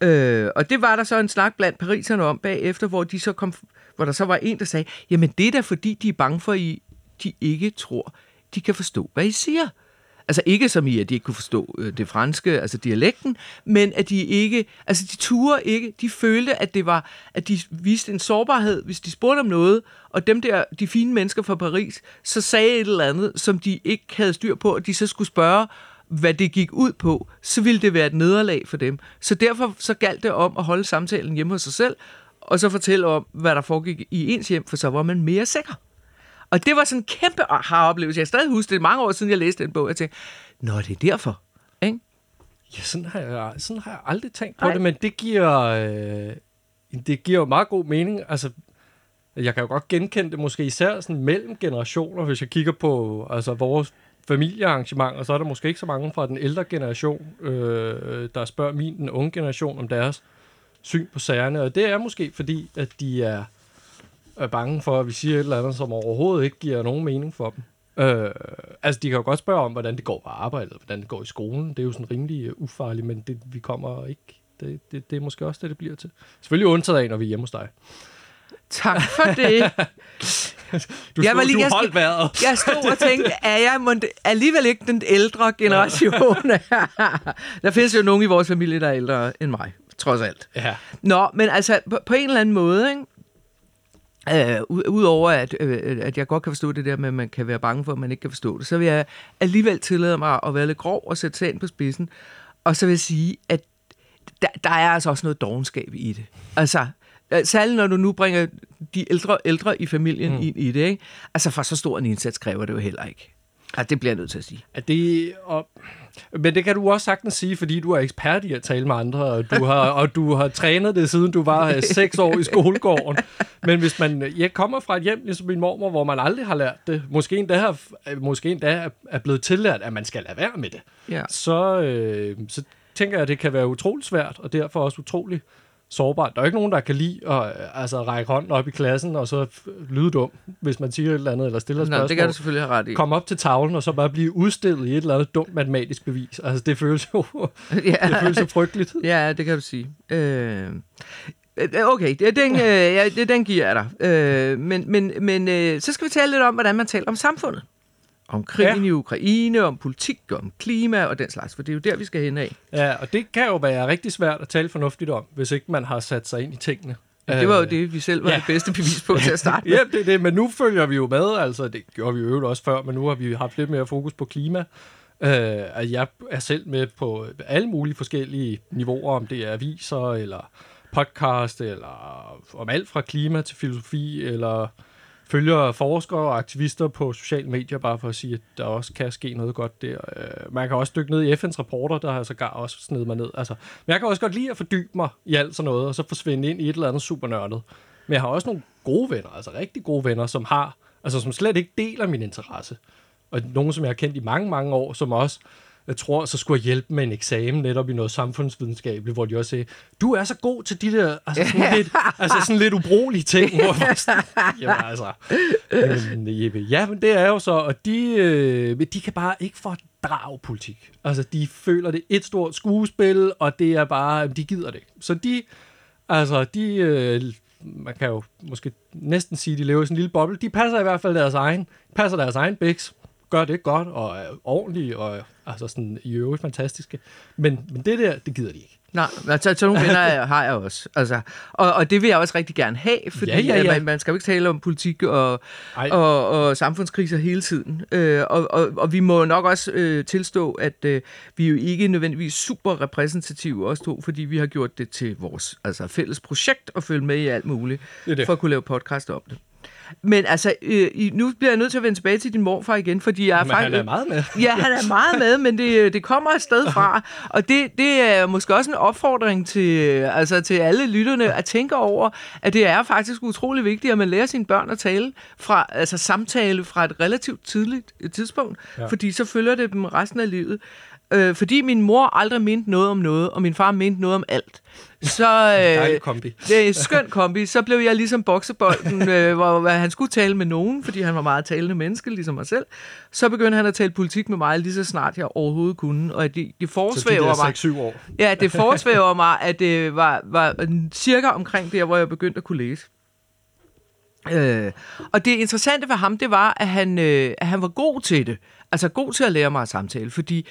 Speaker 2: Øh, og det var der så en snak blandt pariserne om bagefter, hvor, de så kom, hvor der så var en, der sagde, jamen det er da fordi, de er bange for, at I, de ikke tror, de kan forstå, hvad I siger. Altså ikke som i, at de ikke kunne forstå øh, det franske, altså dialekten, men at de ikke, altså de turde ikke, de følte, at det var, at de viste en sårbarhed, hvis de spurgte om noget, og dem der, de fine mennesker fra Paris, så sagde et eller andet, som de ikke havde styr på, og de så skulle spørge, hvad det gik ud på, så ville det være et nederlag for dem. Så derfor så galt det om at holde samtalen hjemme hos sig selv, og så fortælle om, hvad der foregik i ens hjem, for så var man mere sikker. Og det var sådan en kæmpe aha-oplevelse. Jeg stadig huske det mange år siden, jeg læste den bog. Jeg tænkte, nå, det er derfor. Ikke?
Speaker 1: Ja, sådan har jeg, sådan har jeg aldrig tænkt på
Speaker 2: Nej.
Speaker 1: det, men det giver, øh, det giver jo meget god mening. Altså, jeg kan jo godt genkende det måske især sådan mellem generationer, hvis jeg kigger på altså, vores familiearrangementer, så er der måske ikke så mange fra den ældre generation, øh, der spørger min, den unge generation, om deres syn på sagerne. Og det er måske fordi, at de er, er bange for, at vi siger et eller andet, som overhovedet ikke giver nogen mening for dem. Øh, altså, de kan jo godt spørge om, hvordan det går på arbejdet, hvordan det går i skolen. Det er jo sådan rimelig uh, ufarligt, men det, vi kommer ikke... Det, det, det er måske også det, det bliver til. Selvfølgelig undtaget af, når vi er hjemme hos dig.
Speaker 2: Tak for det. [LAUGHS]
Speaker 1: Du,
Speaker 2: Jeg var
Speaker 1: stod,
Speaker 2: lige-
Speaker 1: du
Speaker 2: jeg skal-
Speaker 1: holdt vejret.
Speaker 2: Jeg stod og tænkte, er jeg mon- alligevel ikke den ældre generation? [LAUGHS] der findes jo nogen i vores familie, der er ældre end mig, trods alt.
Speaker 1: Ja.
Speaker 2: Nå, men altså, på, på en eller anden måde, ikke? Øh, ud- Udover at, øh, at jeg godt kan forstå det der med, at man kan være bange for, at man ikke kan forstå det, så vil jeg alligevel tillade mig at være lidt grov og sætte sagen på spidsen. Og så vil jeg sige, at der, der er altså også noget dogenskab i det. Altså, øh, særligt når du nu bringer de ældre ældre i familien mm. ind i det, ikke? Altså, for så stor en indsats kræver det jo heller ikke. Altså, det bliver jeg nødt til at sige.
Speaker 1: Er det, og, men det kan du også sagtens sige, fordi du er ekspert i at tale med andre, og du har, [LAUGHS] og du har trænet det, siden du var øh, seks år i skolegården. Men hvis man jeg kommer fra et hjem, ligesom min mormor, hvor man aldrig har lært det, måske endda, har, måske endda er- er blevet tillært, at man skal lade være med det,
Speaker 2: Ja.
Speaker 1: så, øh, så tænker jeg, at det kan være utrolig svært, og derfor også utrolig sårbart. Der er ikke nogen, der kan lide at øh, altså, række hånden op i klassen, og så lyde dum, hvis man siger et eller andet, eller stiller et
Speaker 2: Nå,
Speaker 1: spørgsmål
Speaker 2: det kan du selvfølgelig have ret i.
Speaker 1: komme op til tavlen og så bare blive udstillet i et eller andet dumt matematisk bevis. Altså, det føles jo, [LAUGHS] det
Speaker 2: ja.
Speaker 1: føles jo frygteligt.
Speaker 2: ja, det kan du sige. Øh, okay, det, den, øh, ja, det, den giver jeg dig. Øh, men men, men øh, så skal vi tale lidt om, hvordan man taler om samfundet. Om krigen
Speaker 1: Ja.
Speaker 2: i Ukraine, om politik, om klima og den slags, for det er jo der, vi skal hen af.
Speaker 1: Ja, og det kan jo være rigtig svært at tale fornuftigt om, hvis ikke man har sat sig ind i tingene.
Speaker 2: Det var jo
Speaker 1: Øh,
Speaker 2: det, vi selv var
Speaker 1: ja.
Speaker 2: det bedste bevis på [LAUGHS] til at starte med.
Speaker 1: Ja, det er det, men nu følger vi jo med, altså det gjorde vi jo øvrigt også før, men nu har vi haft lidt mere fokus på klima. Øh, og jeg er selv med på alle mulige forskellige niveauer, om det er aviser, eller podcast, eller om alt fra klima til filosofi, eller følger forskere og aktivister på sociale medier, bare for at sige, at der også kan ske noget godt der. Øh, man kan også dykke ned i FN's rapporter, der har sågar også snedet mig ned. Altså, men jeg kan også godt lide at fordybe mig i alt sådan noget, og så forsvinde ind i et eller andet supernørdet. Men jeg har også nogle gode venner, altså rigtig gode venner, som har, altså som slet ikke deler min interesse. Og nogen, som jeg har kendt i mange, mange år, som også, jeg tror, så skulle jeg hjælpe med en eksamen netop i noget samfundsvidenskabeligt, hvor de også sagde, du er så god til de der, altså sådan lidt, altså sådan lidt ubrugelige ting. Hvor jeg sådan, [LAUGHS] jamen altså, jamen, Jeppe, ja, men det er jo så, og de, øh, de kan bare ikke fordrage politik. Altså, de føler det et stort skuespil, og det er bare, de gider det. Så de, altså, de, øh, man kan jo måske næsten sige, de lever i sådan en lille boble. De passer i hvert fald deres egen, passer deres egen bæks, gør det godt og er ordentlige og altså sådan i øvrigt fantastiske. Men, men det der, det gider de ikke.
Speaker 2: Nej, altså, sådan nogle venner er- har jeg også. Altså, og, og det vil jeg også rigtig gerne have, fordi
Speaker 1: Ja, ja, ja.
Speaker 2: at Man, man skal jo ikke tale om politik og,
Speaker 1: Ej.
Speaker 2: og, og samfundskriser hele tiden. Øh, og, og, og vi må nok også øh, tilstå, at øh, vi er jo ikke nødvendigvis super repræsentative os to, fordi vi har gjort det til vores altså, fælles projekt at følge med i alt muligt,
Speaker 1: Det det.
Speaker 2: for at kunne lave podcast om det. Men altså, øh, nu bliver jeg nødt til at vende tilbage til din morfar igen, fordi jeg er
Speaker 1: Men han er meget med. [LAUGHS]
Speaker 2: Ja, han er meget med, men det, det kommer et sted fra. [LAUGHS] Og det, det er måske også en opfordring til, altså til alle lytterne at tænke over, at det er faktisk utrolig vigtigt, at man lærer sine børn at tale fra, altså samtale fra et relativt tidligt tidspunkt,
Speaker 1: Ja.
Speaker 2: ja. fordi så følger det dem resten af livet. Øh, fordi min mor aldrig mente noget om noget, og min far mente noget om alt. Så, øh,
Speaker 1: kombi.
Speaker 2: det er en skøn kombi. Så blev jeg ligesom boksebolden, [LAUGHS] øh, hvor, hvor han skulle tale med nogen, fordi han var meget talende menneske, ligesom mig selv. Så begyndte han at tale politik med mig, lige så snart jeg overhovedet kunne. Og det, det
Speaker 1: Så de
Speaker 2: forsvæver mig.
Speaker 1: der 6-7 år.
Speaker 2: Ja, det [LAUGHS] forsvæver mig, at det var, var cirka omkring der, hvor jeg begyndte at kunne læse. Øh, og det interessante for ham, det var, at han, øh, at han var god til det. Altså god til at lære mig at samtale, fordi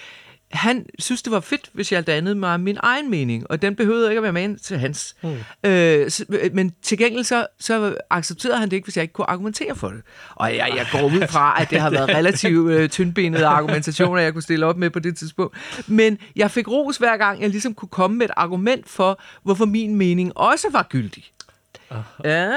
Speaker 2: han synes, det var fedt, hvis jeg dannede mig min egen mening, og den behøvede ikke at være med til hans. Mm. Øh, så, men til gengæld så, så accepterede han det ikke, hvis jeg ikke kunne argumentere for det. Og jeg, jeg går ud fra, at det har været relativt øh, tyndbenede argumentationer, jeg kunne stille op med på det tidspunkt. Men jeg fik ros hver gang, jeg ligesom kunne komme med et argument for, hvorfor min mening også var gyldig. Ja,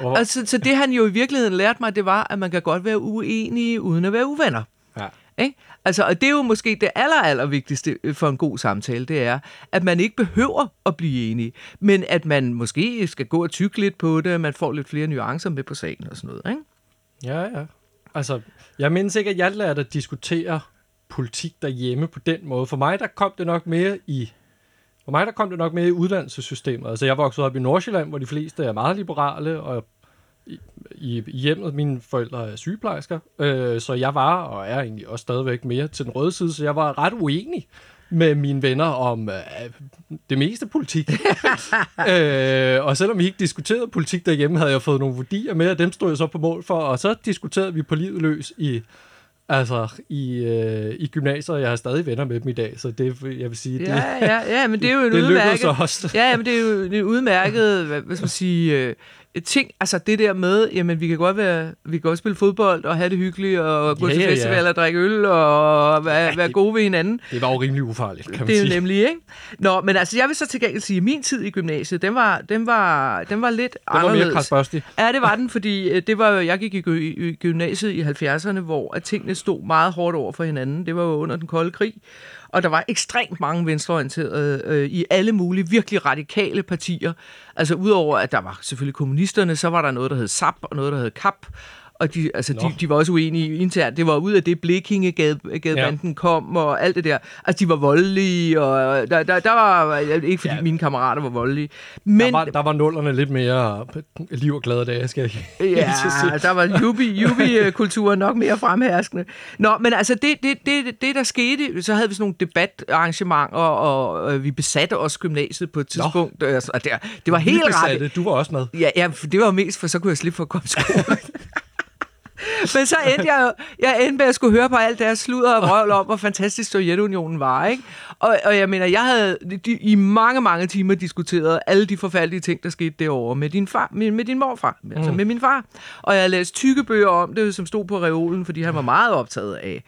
Speaker 1: Og-
Speaker 2: altså, så det han jo i virkeligheden lærte mig, det var, at man kan godt være uenig uden at være uvenner.
Speaker 1: Ja.
Speaker 2: Ikke? Altså, og det er jo måske det aller, aller vigtigste øh, for en god samtale, det er, at man ikke behøver at blive enige, men at man måske skal gå og tykke lidt på det, man får lidt flere nuancer med på sagen og sådan noget. Ikke?
Speaker 1: Ja, ja. altså, jeg mindes ikke, at jeg lærte at diskutere politik derhjemme på den måde. For mig, der kom det nok mere i for mig, der kom det nok med i uddannelsessystemet. Altså, jeg voksede op i Nordsjælland, hvor de fleste er meget liberale, og i, hjemmet, mine forældre er sygeplejersker, øh, så jeg var, og er egentlig også stadigvæk mere til den røde side, så jeg var ret uenig med mine venner om øh, det meste politik. [LAUGHS] øh, og selvom vi ikke diskuterede politik derhjemme, havde jeg fået nogle værdier med, og dem stod jeg så på mål for, og så diskuterede vi på livet løs i Altså, i, øh, i gymnasiet, jeg har stadig venner med dem i dag, så det, jeg vil sige, det,
Speaker 2: Ja, ja, ja, men det er jo en [LAUGHS]
Speaker 1: det
Speaker 2: udmærket...
Speaker 1: også.
Speaker 2: Ja, ja, men det er jo en udmærket, hvad, hvad skal man sige, øh, ting, altså det der med, jamen vi kan godt være, vi kan godt spille fodbold og have det hyggeligt og gå
Speaker 1: Ja,
Speaker 2: til
Speaker 1: ja, ja.
Speaker 2: festival og drikke øl og være,
Speaker 1: Ja,
Speaker 2: være
Speaker 1: det-
Speaker 2: gode ved hinanden.
Speaker 1: Det var jo rimelig ufarligt, kan man
Speaker 2: Det er jo
Speaker 1: sige.
Speaker 2: nemlig, ikke? Nå, men altså, jeg vil så til gengæld sige, at min tid i gymnasiet, den var, den var, den var lidt
Speaker 1: Det var mere
Speaker 2: anderledes.
Speaker 1: krasbørstig.
Speaker 2: Ja, det var den, fordi øh, det var, jeg gik i gymnasiet i 70'erne, hvor at tingene stod meget hårdt over for hinanden. Det var jo under den kolde krig, og der var ekstremt mange venstreorienterede øh, i alle mulige virkelig radikale partier. Altså udover, at der var selvfølgelig kommunisterne, så var der noget, der hed SAP og noget, der hed KAP, og de, altså, de, de var også uenige internt. Det var ud af det, Blekinge-gadebanden ja. kom, og alt det der. Altså, de var voldelige, og der, der, der var... Ikke fordi ja. Mine kammerater var voldelige. Men,
Speaker 1: Der var, der var nullerne lidt mere liv og glade dage, skal jeg
Speaker 2: Ja, der var yubi, yubi-kulturen nok mere fremherskende. Nå, men altså det, det, det, det, der skete, så havde vi sådan nogle debatarrangementer, og, og vi besatte også gymnasiet på et tidspunkt. Nå. Altså, og det, det var helt ret.
Speaker 1: Du var også med.
Speaker 2: Ja, ja, det var mest, for så kunne jeg slippe for at komme i skole. [LAUGHS] Men så endte jeg jeg endte med at skulle høre på alt deres sludder og vrøvl om, hvor fantastisk Sovjetunionen var, ikke? Og, og jeg mener, jeg havde de, i mange, mange timer diskuteret alle de forfærdelige ting, der skete derovre med din far, med, med din morfar, mm. altså med min far. Og jeg læste tykke bøger om det, som stod på reolen, fordi han var meget optaget af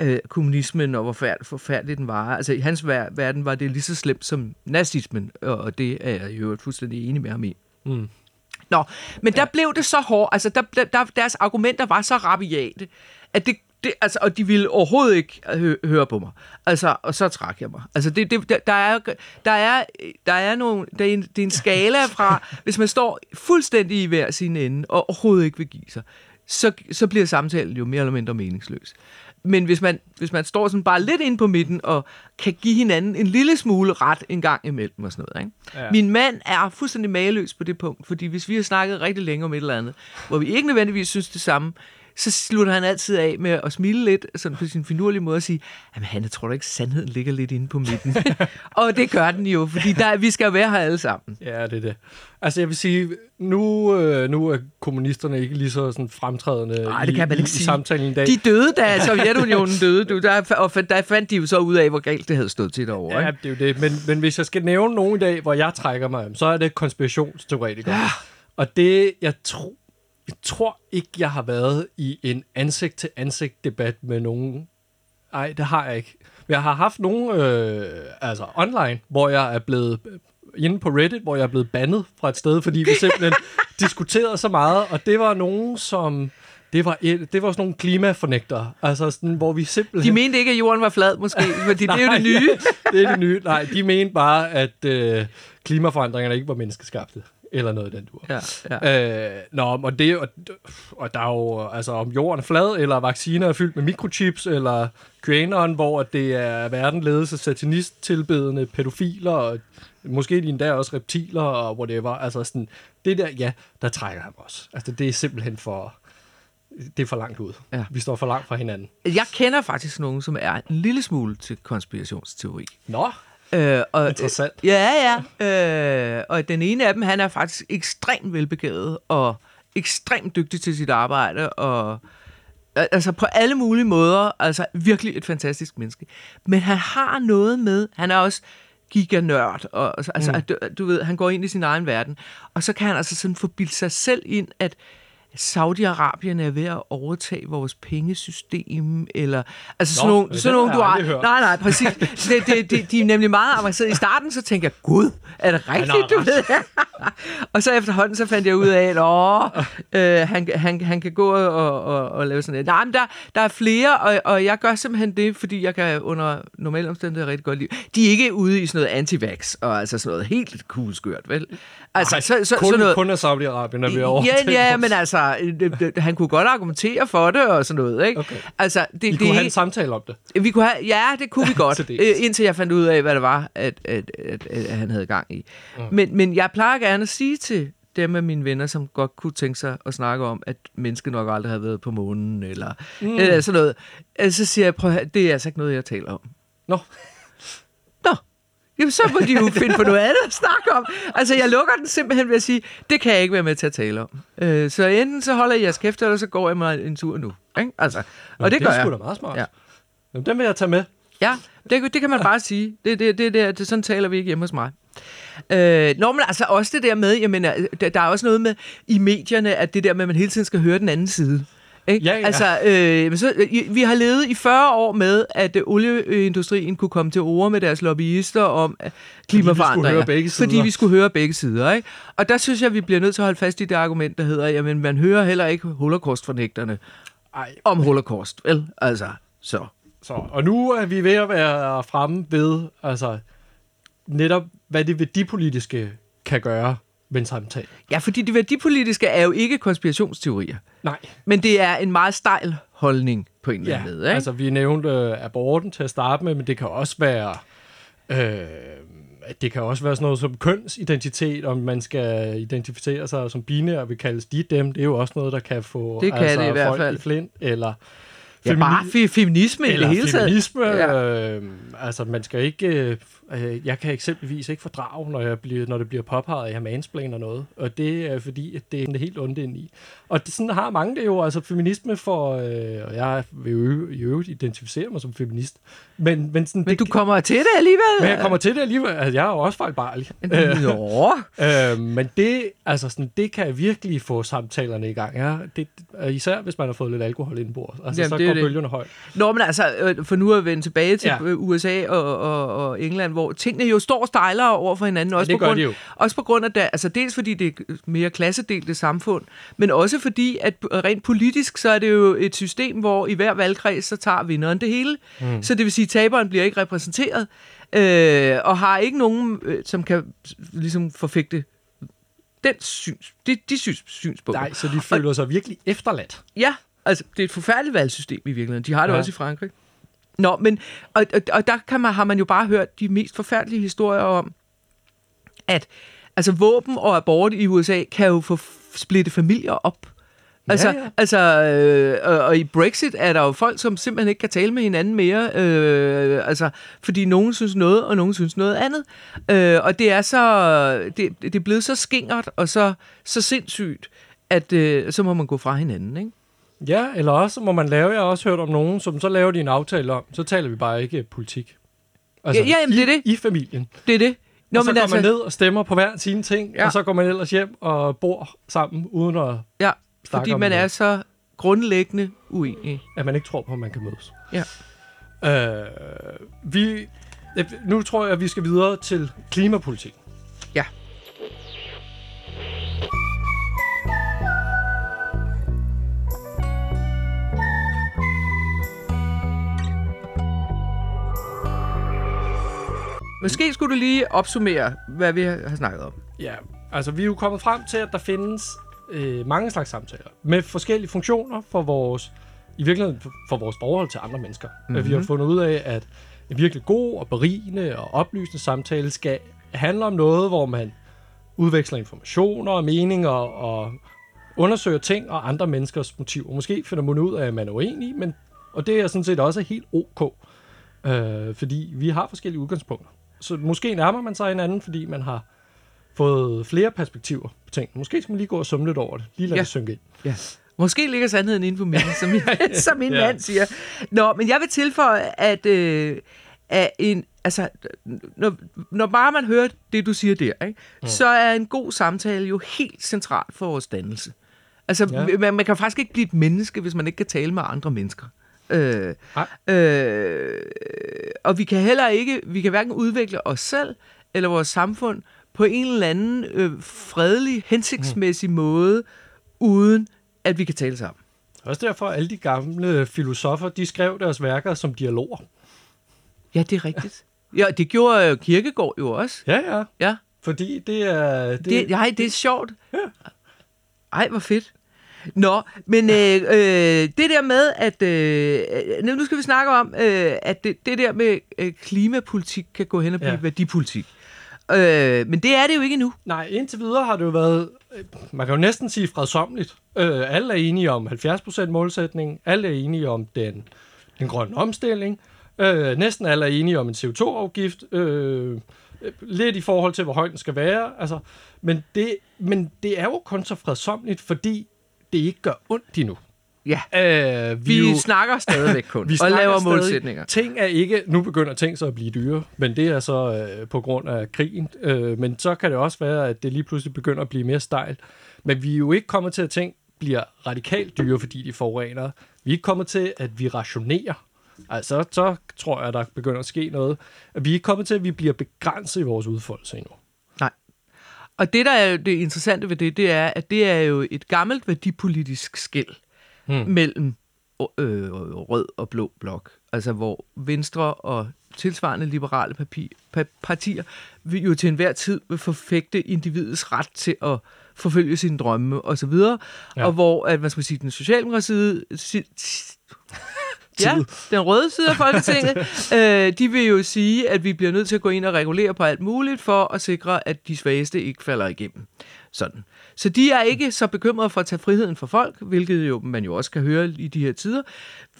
Speaker 2: øh, kommunismen og hvor forfærdeligt, forfærdeligt den var. Altså i hans ver- verden var det lige så slemt som nazismen, og det er jeg i øvrigt fuldstændig enig med ham i.
Speaker 1: Mm.
Speaker 2: Nå, men der blev det så hårdt, altså der, der, der, deres argumenter var så rabiate, at det, det, altså, og de ville overhovedet ikke hø- høre på mig. Altså, og så trak jeg mig. Altså, det, det, der, der er, der er, der er nogle, der er en, det er en skala fra, [LAUGHS] hvis man står fuldstændig i hver sin ende, og overhovedet ikke vil give sig, så, så bliver samtalen jo mere eller mindre meningsløs. Men hvis man, hvis man står sådan bare lidt inde på midten, og kan give hinanden en lille smule ret en gang imellem og sådan noget. Ikke? Ja. Min mand er fuldstændig mageløs på det punkt, fordi hvis vi har snakket rigtig længe om et eller andet, hvor vi ikke nødvendigvis synes det samme, så slutter han altid af med at smile lidt, sådan på sin finurlige måde og sige, jamen han tror da ikke, sandheden ligger lidt inde på midten. [LAUGHS] og det gør den jo, fordi der, vi skal jo være her alle sammen.
Speaker 1: Ja, det er det. Altså, jeg vil sige, nu, øh, nu er kommunisterne ikke lige så sådan fremtrædende
Speaker 2: Nej, det
Speaker 1: i,
Speaker 2: kan man
Speaker 1: i,
Speaker 2: ikke
Speaker 1: i
Speaker 2: sige.
Speaker 1: samtalen i dag.
Speaker 2: De døde, da [LAUGHS] Sovjetunionen døde, du, der, og der fandt de jo så ud af, hvor galt det havde stået til derovre.
Speaker 1: Ja,
Speaker 2: ikke?
Speaker 1: det er jo det. Men, men hvis jeg skal nævne nogen i dag, hvor jeg trækker mig, så er det konspirationsteoretikere. Ja. Og det, jeg tror, jeg tror ikke, jeg har været i en ansigt-til-ansigt debat med nogen. Nej, det har jeg ikke. Men jeg har haft nogen øh, altså online, hvor jeg er blevet øh, inde på Reddit, hvor jeg er blevet bandet fra et sted, fordi vi simpelthen [LAUGHS] diskuterede så meget, og det var nogen, som... Det var, et, det var sådan nogle klimafornægtere, altså sådan, hvor vi simpelthen...
Speaker 2: De mente ikke, at jorden var flad, måske, [LAUGHS] fordi det er jo det nye. [LAUGHS]
Speaker 1: Det er det nye. Nej, de mente bare, at øh, klimaforandringerne ikke var menneskeskabte. Eller noget i den dur.
Speaker 2: Ja, ja.
Speaker 1: Øh, nå, og, det, og, og der er jo, altså om jorden er flad, eller vacciner er fyldt med mikrochips, eller QAnon, hvor det er verden ledes af satanist-tilbedende pædofiler, og måske de endda også reptiler, og whatever. Altså sådan, det der, ja, der trækker han også. Altså det er simpelthen for, det er for langt ud.
Speaker 2: Ja.
Speaker 1: Vi står for langt fra hinanden.
Speaker 2: Jeg kender faktisk nogen, som er en lille smule til konspirationsteori.
Speaker 1: Nå,
Speaker 2: Øh, og,
Speaker 1: Interessant.
Speaker 2: Ja, ja. Øh, og den ene af dem, han er faktisk ekstremt velbegavet og ekstremt dygtig til sit arbejde og al- altså på alle mulige måder, altså virkelig et fantastisk menneske. Men han har noget med, han er også giganørd, og, og så- altså,
Speaker 1: Mm.
Speaker 2: du, du ved, han går ind i sin egen verden, og så kan han altså sådan forbilde sig selv ind, at Saudi-Arabien er ved at overtage vores pengesystem, eller altså sådan
Speaker 1: Nå,
Speaker 2: nogle, sådan nogle du har,
Speaker 1: hørt.
Speaker 2: nej, nej, præcis. Det, det, det, de er nemlig meget avancerede. I starten så tænker jeg, gud, er det rigtigt, du ved? [LAUGHS] og så efterhånden så fandt jeg ud af, at åh, øh, han, han, han kan gå og, og, og lave sådan noget. Nej, men der, der er flere, og, og jeg gør simpelthen det, fordi jeg kan under normale omstændigheder rigtig godt lide. De er ikke ude i sådan noget anti-vax, og altså sådan noget helt kugleskørt, vel? Altså,
Speaker 1: Ej,
Speaker 2: så, så,
Speaker 1: kun,
Speaker 2: sådan noget,
Speaker 1: kun af Saudi-Arabien er ved at
Speaker 2: Ja, ja, [LAUGHS] men altså, Altså, det, det, han kunne godt argumentere for det og sådan noget, ikke?
Speaker 1: Okay.
Speaker 2: Altså, det,
Speaker 1: I
Speaker 2: det
Speaker 1: kunne
Speaker 2: er
Speaker 1: have en samtale om det.
Speaker 2: vi kunne have, ja, det kunne vi [LAUGHS] godt, øh, indtil jeg fandt ud af, hvad det var, at, at, at, at han havde gang i. Mm. Men, men jeg plejer gerne at sige til dem af mine venner, som godt kunne tænke sig at snakke om, at mennesket nok aldrig havde været på månen, eller, mm. eller sådan noget. Øh, Så siger jeg, prøv det er altså ikke noget, jeg taler om.
Speaker 1: Nå,
Speaker 2: Nå, jamen så må de jo [LAUGHS] finde på noget andet at snakke om. Altså, jeg lukker den simpelthen ved at sige, det kan jeg ikke være med til at tale om. Øh, så enten så holder jeg jeres kæft, eller så går jeg mig en tur nu. Ikke? Altså, og det,
Speaker 1: det
Speaker 2: gør
Speaker 1: er
Speaker 2: jeg.
Speaker 1: sgu da meget smart.
Speaker 2: Ja.
Speaker 1: Jamen, den vil jeg tage med.
Speaker 2: Ja, det, det kan man bare sige. Det, det, det, det, det, sådan taler vi ikke hjemme hos mig. Øh, nå, men altså også det der med, jeg mener, der, der er også noget med i medierne, at det der med, at man hele tiden skal høre den anden side. Ikke?
Speaker 1: Ja, ja.
Speaker 2: Altså, øh, så, i- vi har levet i 40 år med, at øh, olieindustrien kunne komme til ord med deres lobbyister om øh, klimaforandringer.
Speaker 1: høre begge sider.
Speaker 2: Fordi vi skulle høre begge sider. Ikke? Og der synes jeg, vi bliver nødt til at holde fast i det argument, der hedder, jamen man hører heller ikke holocaust-fornægterne
Speaker 1: Ej,
Speaker 2: om holocaust. Vel? Altså, så.
Speaker 1: så. Og nu er vi ved at være fremme ved, altså, netop, hvad det værdipolitiske kan gøre ved en samtale.
Speaker 2: Ja, fordi det værdipolitiske er jo ikke konspirationsteorier.
Speaker 1: Nej,
Speaker 2: Men det er en meget stejl holdning på en eller
Speaker 1: ja,
Speaker 2: anden måde. Ikke?
Speaker 1: altså vi nævnte øh, aborten til at starte med, men det kan også være, øh, det kan også være sådan noget som kønsidentitet, om man skal identificere sig som binær, vil kaldes de dem, det er jo også noget, der kan få
Speaker 2: Det kan
Speaker 1: altså,
Speaker 2: det i hvert
Speaker 1: folk
Speaker 2: fald.
Speaker 1: i flint, eller
Speaker 2: ja, bare fe- feminisme i
Speaker 1: eller
Speaker 2: det hele taget.
Speaker 1: feminisme.
Speaker 2: Ja.
Speaker 1: Øh, altså, man skal ikke... Øh, øh, jeg kan eksempelvis ikke fordrage, når, jeg bliver, når det bliver påpeget, at jeg mansplaner noget. Og det er fordi, at det er helt ondt ind i. Og det, sådan har mange det jo. Altså, feminisme for... Øh, og jeg vil jo i øvrigt identificere mig som feminist. Men, men, sådan,
Speaker 2: Men
Speaker 1: det,
Speaker 2: du kommer til det alligevel.
Speaker 1: men jeg kommer til det alligevel. Altså, jeg er jo også fejlbarlig.
Speaker 2: Nå. [LAUGHS]
Speaker 1: Øh, men det, altså sådan, det kan virkelig få samtalerne i gang. Ja, det, øh, især hvis man har fået lidt alkohol indenbords. Altså,
Speaker 2: Jamen,
Speaker 1: så
Speaker 2: det
Speaker 1: går
Speaker 2: det.
Speaker 1: bølgerne højt.
Speaker 2: Nå, men altså, øh, for nu at vende tilbage til
Speaker 1: Ja.
Speaker 2: ja. USA og, og, og England, hvor tingene jo står stejlere over for hinanden. Også
Speaker 1: det
Speaker 2: på grund,
Speaker 1: de jo.
Speaker 2: Også på grund af, det, altså dels fordi det er mere klassedelte samfund, men også fordi, at rent politisk, så er det jo et system, hvor i hver valgkreds, så tager vinderen det hele. Mm. Så det vil sige, at taberen bliver ikke repræsenteret, øh, og har ikke nogen, øh, som kan ligesom forfægte den syns, de, de syns, synspunkter.
Speaker 1: Nej, så de føler sig virkelig efterladt.
Speaker 2: Ja, altså det er et forfærdeligt valgsystem i virkeligheden. De har det
Speaker 1: Ja.
Speaker 2: også i Frankrig. Nå, men og, og, og der kan man, har man jo bare hørt de mest forfærdelige historier om, at altså våben og abort i USA kan jo få splitte familier op. Altså,
Speaker 1: ja.
Speaker 2: altså øh, og, og i Brexit er der jo folk, som simpelthen ikke kan tale med hinanden mere, øh, altså, fordi nogen synes noget, og nogen synes noget andet. Øh, og det er så, det, det er blevet så skingert og så, så sindssygt, at øh, så må man gå fra hinanden, ikke?
Speaker 1: Ja, eller også må man lave, jeg har også hørt om nogen, som så laver de en aftale om, så taler vi bare ikke politik. Altså,
Speaker 2: Ja, ja, jamen,
Speaker 1: i,
Speaker 2: det er det.
Speaker 1: I familien.
Speaker 2: Det er det.
Speaker 1: Nå, og så går altså... man ned og stemmer på hver sine ting, ja. Og så går man ellers hjem og bor sammen, uden at,
Speaker 2: Ja, fordi man
Speaker 1: det.
Speaker 2: er så grundlæggende uenig.
Speaker 1: at man ikke tror på, at man kan mødes.
Speaker 2: Ja.
Speaker 1: Øh, vi, nu tror jeg, at vi skal videre til klimapolitik.
Speaker 2: Måske skulle du lige opsummere, hvad vi har snakket om.
Speaker 1: Ja, altså vi er jo kommet frem til, at der findes øh, mange slags samtaler med forskellige funktioner for vores, i virkeligheden for, vores forhold til andre mennesker. Mm-hmm. Vi har fundet ud af, at en virkelig god og berigende og oplysende samtale skal handle om noget, hvor man udveksler informationer og meninger og undersøger ting og andre menneskers motiver. Måske finder man ud af, at man er uenig, men, og det er sådan set også helt ok, øh, fordi vi har forskellige udgangspunkter. Så måske nærmer man sig hinanden, fordi man har fået flere perspektiver på ting. Måske skal man lige gå og summe lidt over det. Lige lade
Speaker 2: Ja.
Speaker 1: det synke ind.
Speaker 2: Ja. Måske ligger sandheden inden for midten, som min, [LAUGHS] som min
Speaker 1: Ja.
Speaker 2: mand siger. Nå, men jeg vil tilføje, at, øh, at en, altså, når, når bare man hører det, du siger der, ikke, mm. så er en god samtale jo helt central for vores dannelse. Altså,
Speaker 1: ja.
Speaker 2: man, man kan faktisk ikke blive et menneske, hvis man ikke kan tale med andre mennesker. Øh,
Speaker 1: Nej.
Speaker 2: øh, og vi kan heller ikke, vi kan hverken udvikle os selv eller vores samfund på en eller anden øh, fredelig, hensigtsmæssig mm. måde, uden at vi kan tale sammen.
Speaker 1: Også derfor, at alle de gamle filosofer, de skrev deres værker som dialoger.
Speaker 2: Ja, det er rigtigt. Ja, det gjorde øh, Kirkegaard jo også.
Speaker 1: Ja, ja.
Speaker 2: Ja,
Speaker 1: Fordi det er... Det,
Speaker 2: det, det, ej, det er sjovt.
Speaker 1: Ja.
Speaker 2: Ej, hvor fedt. Nå, men øh, øh, det der med, at øh, nu nu skal vi snakke om, øh, at det, det der med øh, klimapolitik kan gå hen og blive
Speaker 1: Ja.
Speaker 2: værdipolitik. Øh, men det er det jo ikke endnu.
Speaker 1: Nej, indtil videre har det jo været, øh, man kan jo næsten sige fredsomligt. Øh, alle er enige om 70% målsætning, alle er enige om den, den grønne omstilling, øh, næsten alle er enige om en CO2-afgift, øh, øh, lidt i forhold til, hvor høj den skal være. Altså, men, det, men det er jo kun så fredsomligt, fordi det ikke gør ondt endnu.
Speaker 2: Ja,
Speaker 1: Øh,
Speaker 2: vi, vi snakker stadigvæk kun, [LAUGHS]
Speaker 1: vi
Speaker 2: og laver
Speaker 1: stadig.
Speaker 2: målsætninger.
Speaker 1: Ting er ikke, nu begynder ting så at blive dyre, men det er så øh, på grund af krigen. Øh, men så kan det også være, at det lige pludselig begynder at blive mere stejlt. Men vi er jo ikke kommet til, at ting bliver radikalt dyre, fordi de forurener. Vi er ikke kommet til, at vi rationerer. Altså, så tror jeg, der begynder at ske noget. Vi er ikke kommet til, at vi bliver begrænset i vores udfoldelse endnu.
Speaker 2: Og det, der er jo det interessante ved det, det er, at det er jo et gammelt værdipolitisk skæld
Speaker 1: Hmm.
Speaker 2: mellem øh, rød og blå blok. Altså hvor Venstre og tilsvarende liberale papi, pa, partier vil jo til enhver tid vil forfægte individets ret til at forfølge sine drømme og så videre.
Speaker 1: Ja.
Speaker 2: Og hvor, at man skal sige, den socialdemokratiet si, Ja, den røde side af Folketinget, [LAUGHS] øh, de vil jo sige, at vi bliver nødt til at gå ind og regulere på alt muligt, for at sikre, at de svageste ikke falder igennem. Sådan. Så de er ikke så bekymrede for at tage friheden fra folk, hvilket jo man jo også kan høre i de her tider.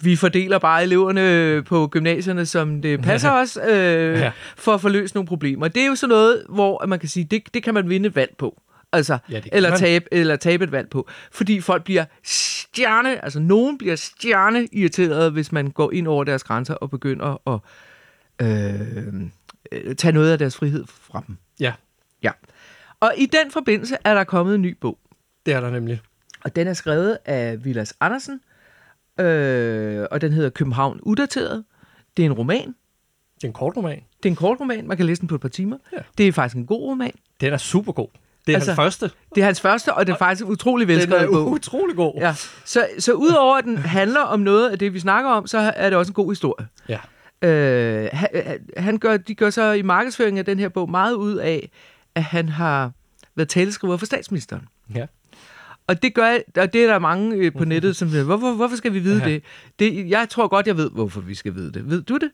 Speaker 2: Vi fordeler bare eleverne på gymnasierne, som det passer [LAUGHS] os, øh,
Speaker 1: Ja.
Speaker 2: for at få løst nogle problemer. Det er jo sådan noget, hvor man kan sige, det, det kan man vinde valg på. Altså,
Speaker 1: Ja,
Speaker 2: eller, tabe, eller tabe et valg på. Fordi folk bliver stjerne, altså nogen bliver stjerne irriteret, hvis man går ind over deres grænser og begynder at øh, øh, tage noget af deres frihed fra dem.
Speaker 1: Ja,
Speaker 2: Ja. Og i den forbindelse er der kommet en ny bog.
Speaker 1: det er der nemlig.
Speaker 2: Og den er skrevet af Vilas Andersen, øh, og den hedder København Udateret. Det er en roman.
Speaker 1: Det er en kort roman.
Speaker 2: Det er en kort roman, man kan læse den på et par timer.
Speaker 1: Ja.
Speaker 2: Det er faktisk en god roman.
Speaker 1: Den er super god. Det er altså, den første.
Speaker 2: Det er hans første, og det er faktisk utrolig
Speaker 1: Den
Speaker 2: velskrevet
Speaker 1: er
Speaker 2: bog.
Speaker 1: utrolig god.
Speaker 2: Ja, så, så udover at den handler om noget af det, vi snakker om, så er det også en god historie.
Speaker 1: ja.
Speaker 2: Øh, han, han gør, de gør så i markedsføringen af den her bog meget ud af, at han har været taleskriver for statsministeren.
Speaker 1: ja.
Speaker 2: Og det gør, og det er der mange øh, på nettet, som siger, hvorfor, hvorfor skal vi vide
Speaker 1: ja.
Speaker 2: det? det? Jeg tror godt, jeg ved, hvorfor vi skal vide det. Ved du det?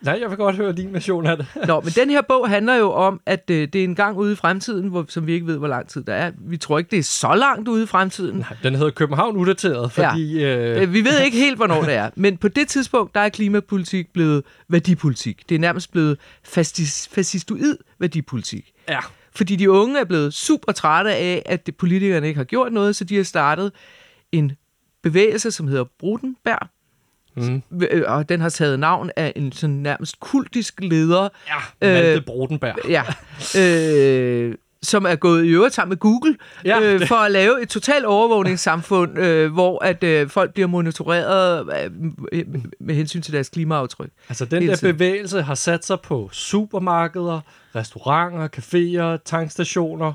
Speaker 1: Nej, jeg vil godt høre din version af det.
Speaker 2: Nå, men den her bog handler jo om, at øh, det er en gang ude i fremtiden, hvor, som vi ikke ved, hvor lang tid der er. Vi tror ikke, det er så langt ude i fremtiden.
Speaker 1: Nej, den hedder København Udateret, fordi... Ja. Øh,
Speaker 2: Øh, Vi ved ikke helt, hvornår det er. Men på det tidspunkt, der er klimapolitik blevet værdipolitik. Det er nærmest blevet fascis, fascistoid værdipolitik.
Speaker 1: ja.
Speaker 2: Fordi de unge er blevet super trætte af, at politikerne ikke har gjort noget, så de har startet en bevægelse, som hedder Brudenberg.
Speaker 1: Mm.
Speaker 2: Øh, Og den har taget navn af en sådan nærmest kultisk leder,
Speaker 1: Ja, Malte
Speaker 2: Øh,
Speaker 1: Brodenberg.
Speaker 2: ja, øh, som er gået i øvrigt sammen med Google,
Speaker 1: Ja,
Speaker 2: øh, for at lave et totalt overvågningssamfund, [LAUGHS] øh, hvor at øh, folk bliver monitoreret øh, med hensyn til deres klimaaftryk.
Speaker 1: Altså, den
Speaker 2: Hele
Speaker 1: der
Speaker 2: tiden.
Speaker 1: bevægelse har sat sig på supermarkeder, restauranter, caféer, tankstationer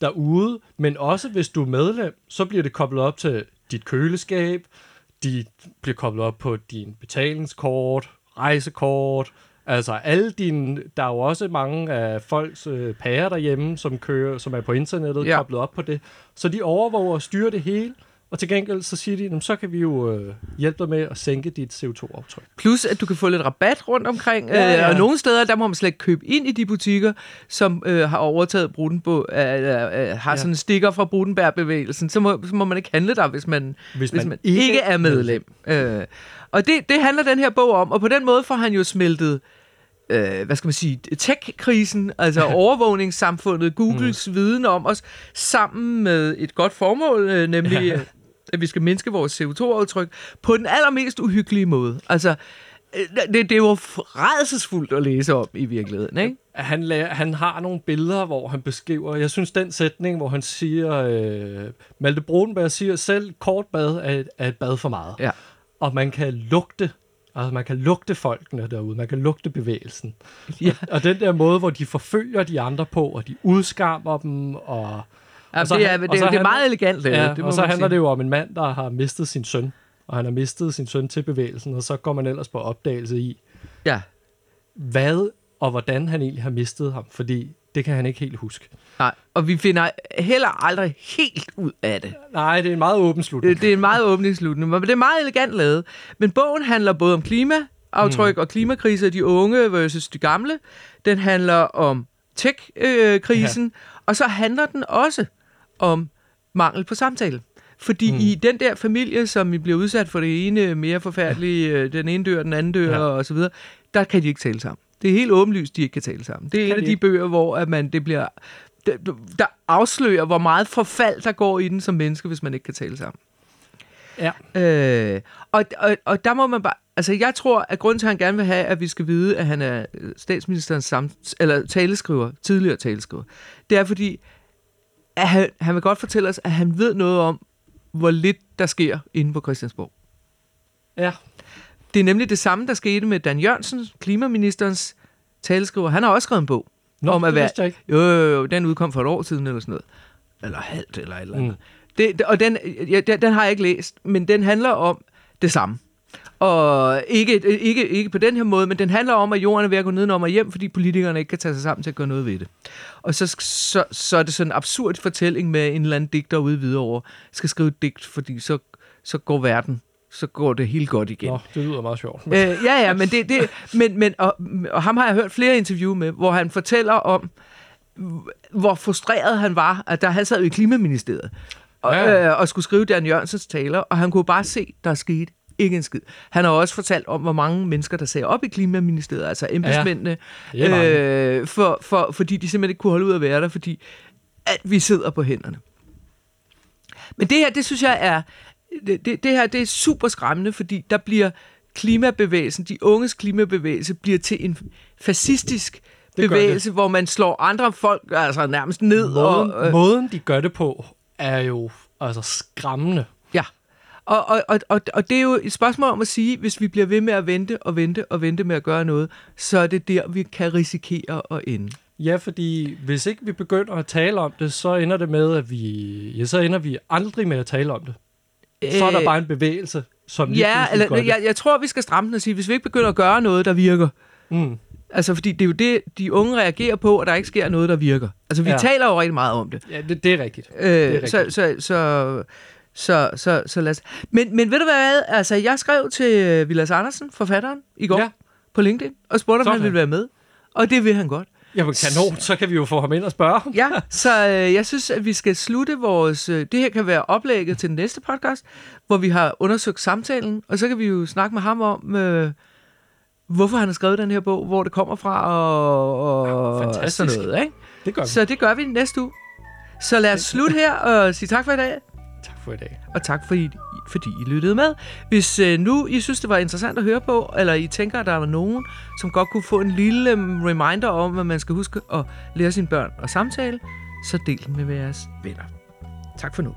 Speaker 1: derude, men også hvis du er medlem, så bliver det koblet op til dit køleskab, de bliver koblet op på din betalingskort, rejsekort, altså alle dine, der er jo også mange af folks øh, pærer derhjemme, som kører, som er på internettet, ja. Koblet op på det, så de overvåger og styrer det hele, og til gengæld så siger de, "Jamen, så kan vi jo øh, hjælpe dig med at sænke dit CO2-aftryk.
Speaker 2: Plus, at du kan få lidt rabat rundt omkring.
Speaker 1: Ja, ja.
Speaker 2: Øh, og nogle steder, der må man slet ikke købe ind i de butikker, som øh, har overtaget Brudenbo, øh, øh, øh, har
Speaker 1: Ja.
Speaker 2: sådan en stikker fra Brudenberg-bevægelsen. Så må, så må man ikke handle der, hvis man,
Speaker 1: Hvis
Speaker 2: hvis man ikke er medlem. Øh, og det, det handler den her bog om, og på den måde får han jo smeltet øh, hvad skal man sige, tech-krisen, altså [LAUGHS] overvågningssamfundet, Googles mm. viden om os, sammen med et godt formål, øh, nemlig
Speaker 1: Ja.
Speaker 2: ja. At vi skal mindske vores CO2-aftryk på den allermest uhyggelige måde. Altså, øh, det, det jo rædselsfuldt at læse om i virkeligheden, ikke?
Speaker 1: han, la- han har nogle billeder, hvor han beskriver, jeg synes den sætning, hvor han siger, øh, Malte Brodenberg siger, selv kort bad er et, er et bad for meget.
Speaker 2: Ja.
Speaker 1: Og man kan lugte, altså man kan lugte folkene derude, man kan lugte bevægelsen.
Speaker 2: Ja.
Speaker 1: Og den der måde, hvor de forfølger de andre på, og de udskammer dem, og... Og så
Speaker 2: det, er, det,
Speaker 1: og
Speaker 2: er,
Speaker 1: så
Speaker 2: det er
Speaker 1: handler-
Speaker 2: meget elegant lavet.
Speaker 1: Ja,
Speaker 2: det må
Speaker 1: og så handler
Speaker 2: sige.
Speaker 1: det jo om en mand, der har mistet sin søn, og han har mistet sin søn til bevægelsen, og så går man ellers på opdagelse i,
Speaker 2: Ja.
Speaker 1: hvad og hvordan han egentlig har mistet ham. Fordi det kan han ikke helt huske.
Speaker 2: Nej, og vi finder heller aldrig helt ud af det.
Speaker 1: Nej, det er en meget åben slutning.
Speaker 2: Det, det er en meget åbningsslutning, men det er meget elegant lavet. Men bogen handler både om klimaaftryk mm. og klimakriser, de unge versus de gamle. Den handler om tech-krisen, ja. og så handler den også om mangel på samtale. Fordi mm. i den der familie, som vi bliver udsat for det ene mere forfærdelige, ja. den ene dør, den anden dør ja. og så videre, der kan de ikke tale sammen. Det er helt åbenlyst, de ikke kan tale sammen. Det er kan en af de ikke? bøger, hvor at man, det bliver, der afslører, hvor meget forfald der går i den som menneske, hvis man ikke kan tale sammen.
Speaker 1: Ja.
Speaker 2: Øh, og, og, og der må man bare... Altså, jeg tror, at grunden til, at han gerne vil have, at vi skal vide, at han er statsministerens samt, eller taleskriver, tidligere taleskriver, det er fordi, at han, han vil godt fortælle os, at han ved noget om, hvor lidt der sker inde på Christiansborg.
Speaker 1: Ja.
Speaker 2: Det er nemlig det samme, der skete med Dan Jørgensen, klimaministerens taleskriver. Han har også skrevet en bog.
Speaker 1: Nå,
Speaker 2: om at være,
Speaker 1: ikke.
Speaker 2: Jo, jo, jo, den udkom for et år siden eller sådan noget. Eller halvt eller et eller andet. Mm. Det, og den, ja, den, den har jeg ikke læst, men den handler om det samme. Og ikke, ikke, ikke på den her måde, men den handler om, at jorden er ved at gå nedenom og hjem, fordi politikerne ikke kan tage sig sammen til at gøre noget ved det. Og så, så, så er det sådan en absurd fortælling med en eller anden digter ude videre over, skal skrive et digt, fordi så, så går verden så går det helt godt igen.
Speaker 1: Nå, det lyder meget sjovt.
Speaker 2: Øh, ja, ja, men, det, det, men, men og, og ham har jeg hørt flere interview med, hvor han fortæller om, hvor frustreret han var, at da han sad i Klimaministeriet og, ja. øh, og skulle skrive Dan Jørgensens taler, og han kunne bare se, der er sket ikke en skid. Han har også fortalt om, hvor mange mennesker, der sagde op i Klimaministeriet, altså embedsmændene, ja. øh, for, for, fordi de simpelthen ikke kunne holde ud at være der, fordi at vi sidder på hænderne. Men det her, det synes jeg er, det, det, det her, det er super skræmmende, fordi der bliver klimabevægelsen, de unges klimabevægelse, bliver til en fascistisk det bevægelse, hvor man slår andre folk altså nærmest ned.
Speaker 1: Måden,
Speaker 2: og,
Speaker 1: øh, måden de gør det på, er jo altså skræmmende.
Speaker 2: Og, og, og, og, og det er jo et spørgsmål om at sige, hvis vi bliver ved med at vente og vente og vente med at gøre noget, så er det der, vi kan risikere at ende.
Speaker 1: Ja, fordi hvis ikke vi begynder at tale om det, så ender det med, at vi, ja, så ender vi aldrig med at tale om det. Så er der bare en bevægelse, som lige
Speaker 2: Ja, eller,
Speaker 1: gør det.
Speaker 2: jeg, jeg tror, vi skal stramme den og sige, hvis vi ikke begynder at gøre noget, der virker,
Speaker 1: Mm.
Speaker 2: Altså, fordi det er jo det, de unge reagerer på, at der ikke sker noget, der virker. Altså, vi
Speaker 1: Ja.
Speaker 2: taler jo rigtig meget om det.
Speaker 1: Ja, det, det er rigtigt.
Speaker 2: Øh,
Speaker 1: det er rigtigt.
Speaker 2: så, så, så, så, så lad os... Men, men ved du hvad? Altså, jeg skrev til øh, Vilas Andersen, forfatteren, i går
Speaker 1: Ja.
Speaker 2: på LinkedIn, og spurgte, om
Speaker 1: Sådan.
Speaker 2: han ville være med. Og det vil han godt.
Speaker 1: Jamen kanon, så kan vi jo få ham ind og spørge ham.
Speaker 2: Ja, så øh, jeg synes, at vi skal slutte vores... Øh, det her kan være oplægget til den næste podcast, hvor vi har undersøgt samtalen, og så kan vi jo snakke med ham om, øh, hvorfor han har skrevet den her bog, hvor det kommer fra, og, og
Speaker 1: Ja, fantastisk.
Speaker 2: sådan noget. Ikke?
Speaker 1: Det gør vi.
Speaker 2: Så det gør vi næste uge. Så lad os slutte her og sige tak for i dag,
Speaker 1: for i dag.
Speaker 2: og tak fordi, fordi I lyttede med. Hvis øh, nu I synes, det var interessant at høre på, eller I tænker, at der var nogen, som godt kunne få en lille øhm, reminder om, at man skal huske at lære sine børn at samtale, så del den med jeres venner. Tak for nu.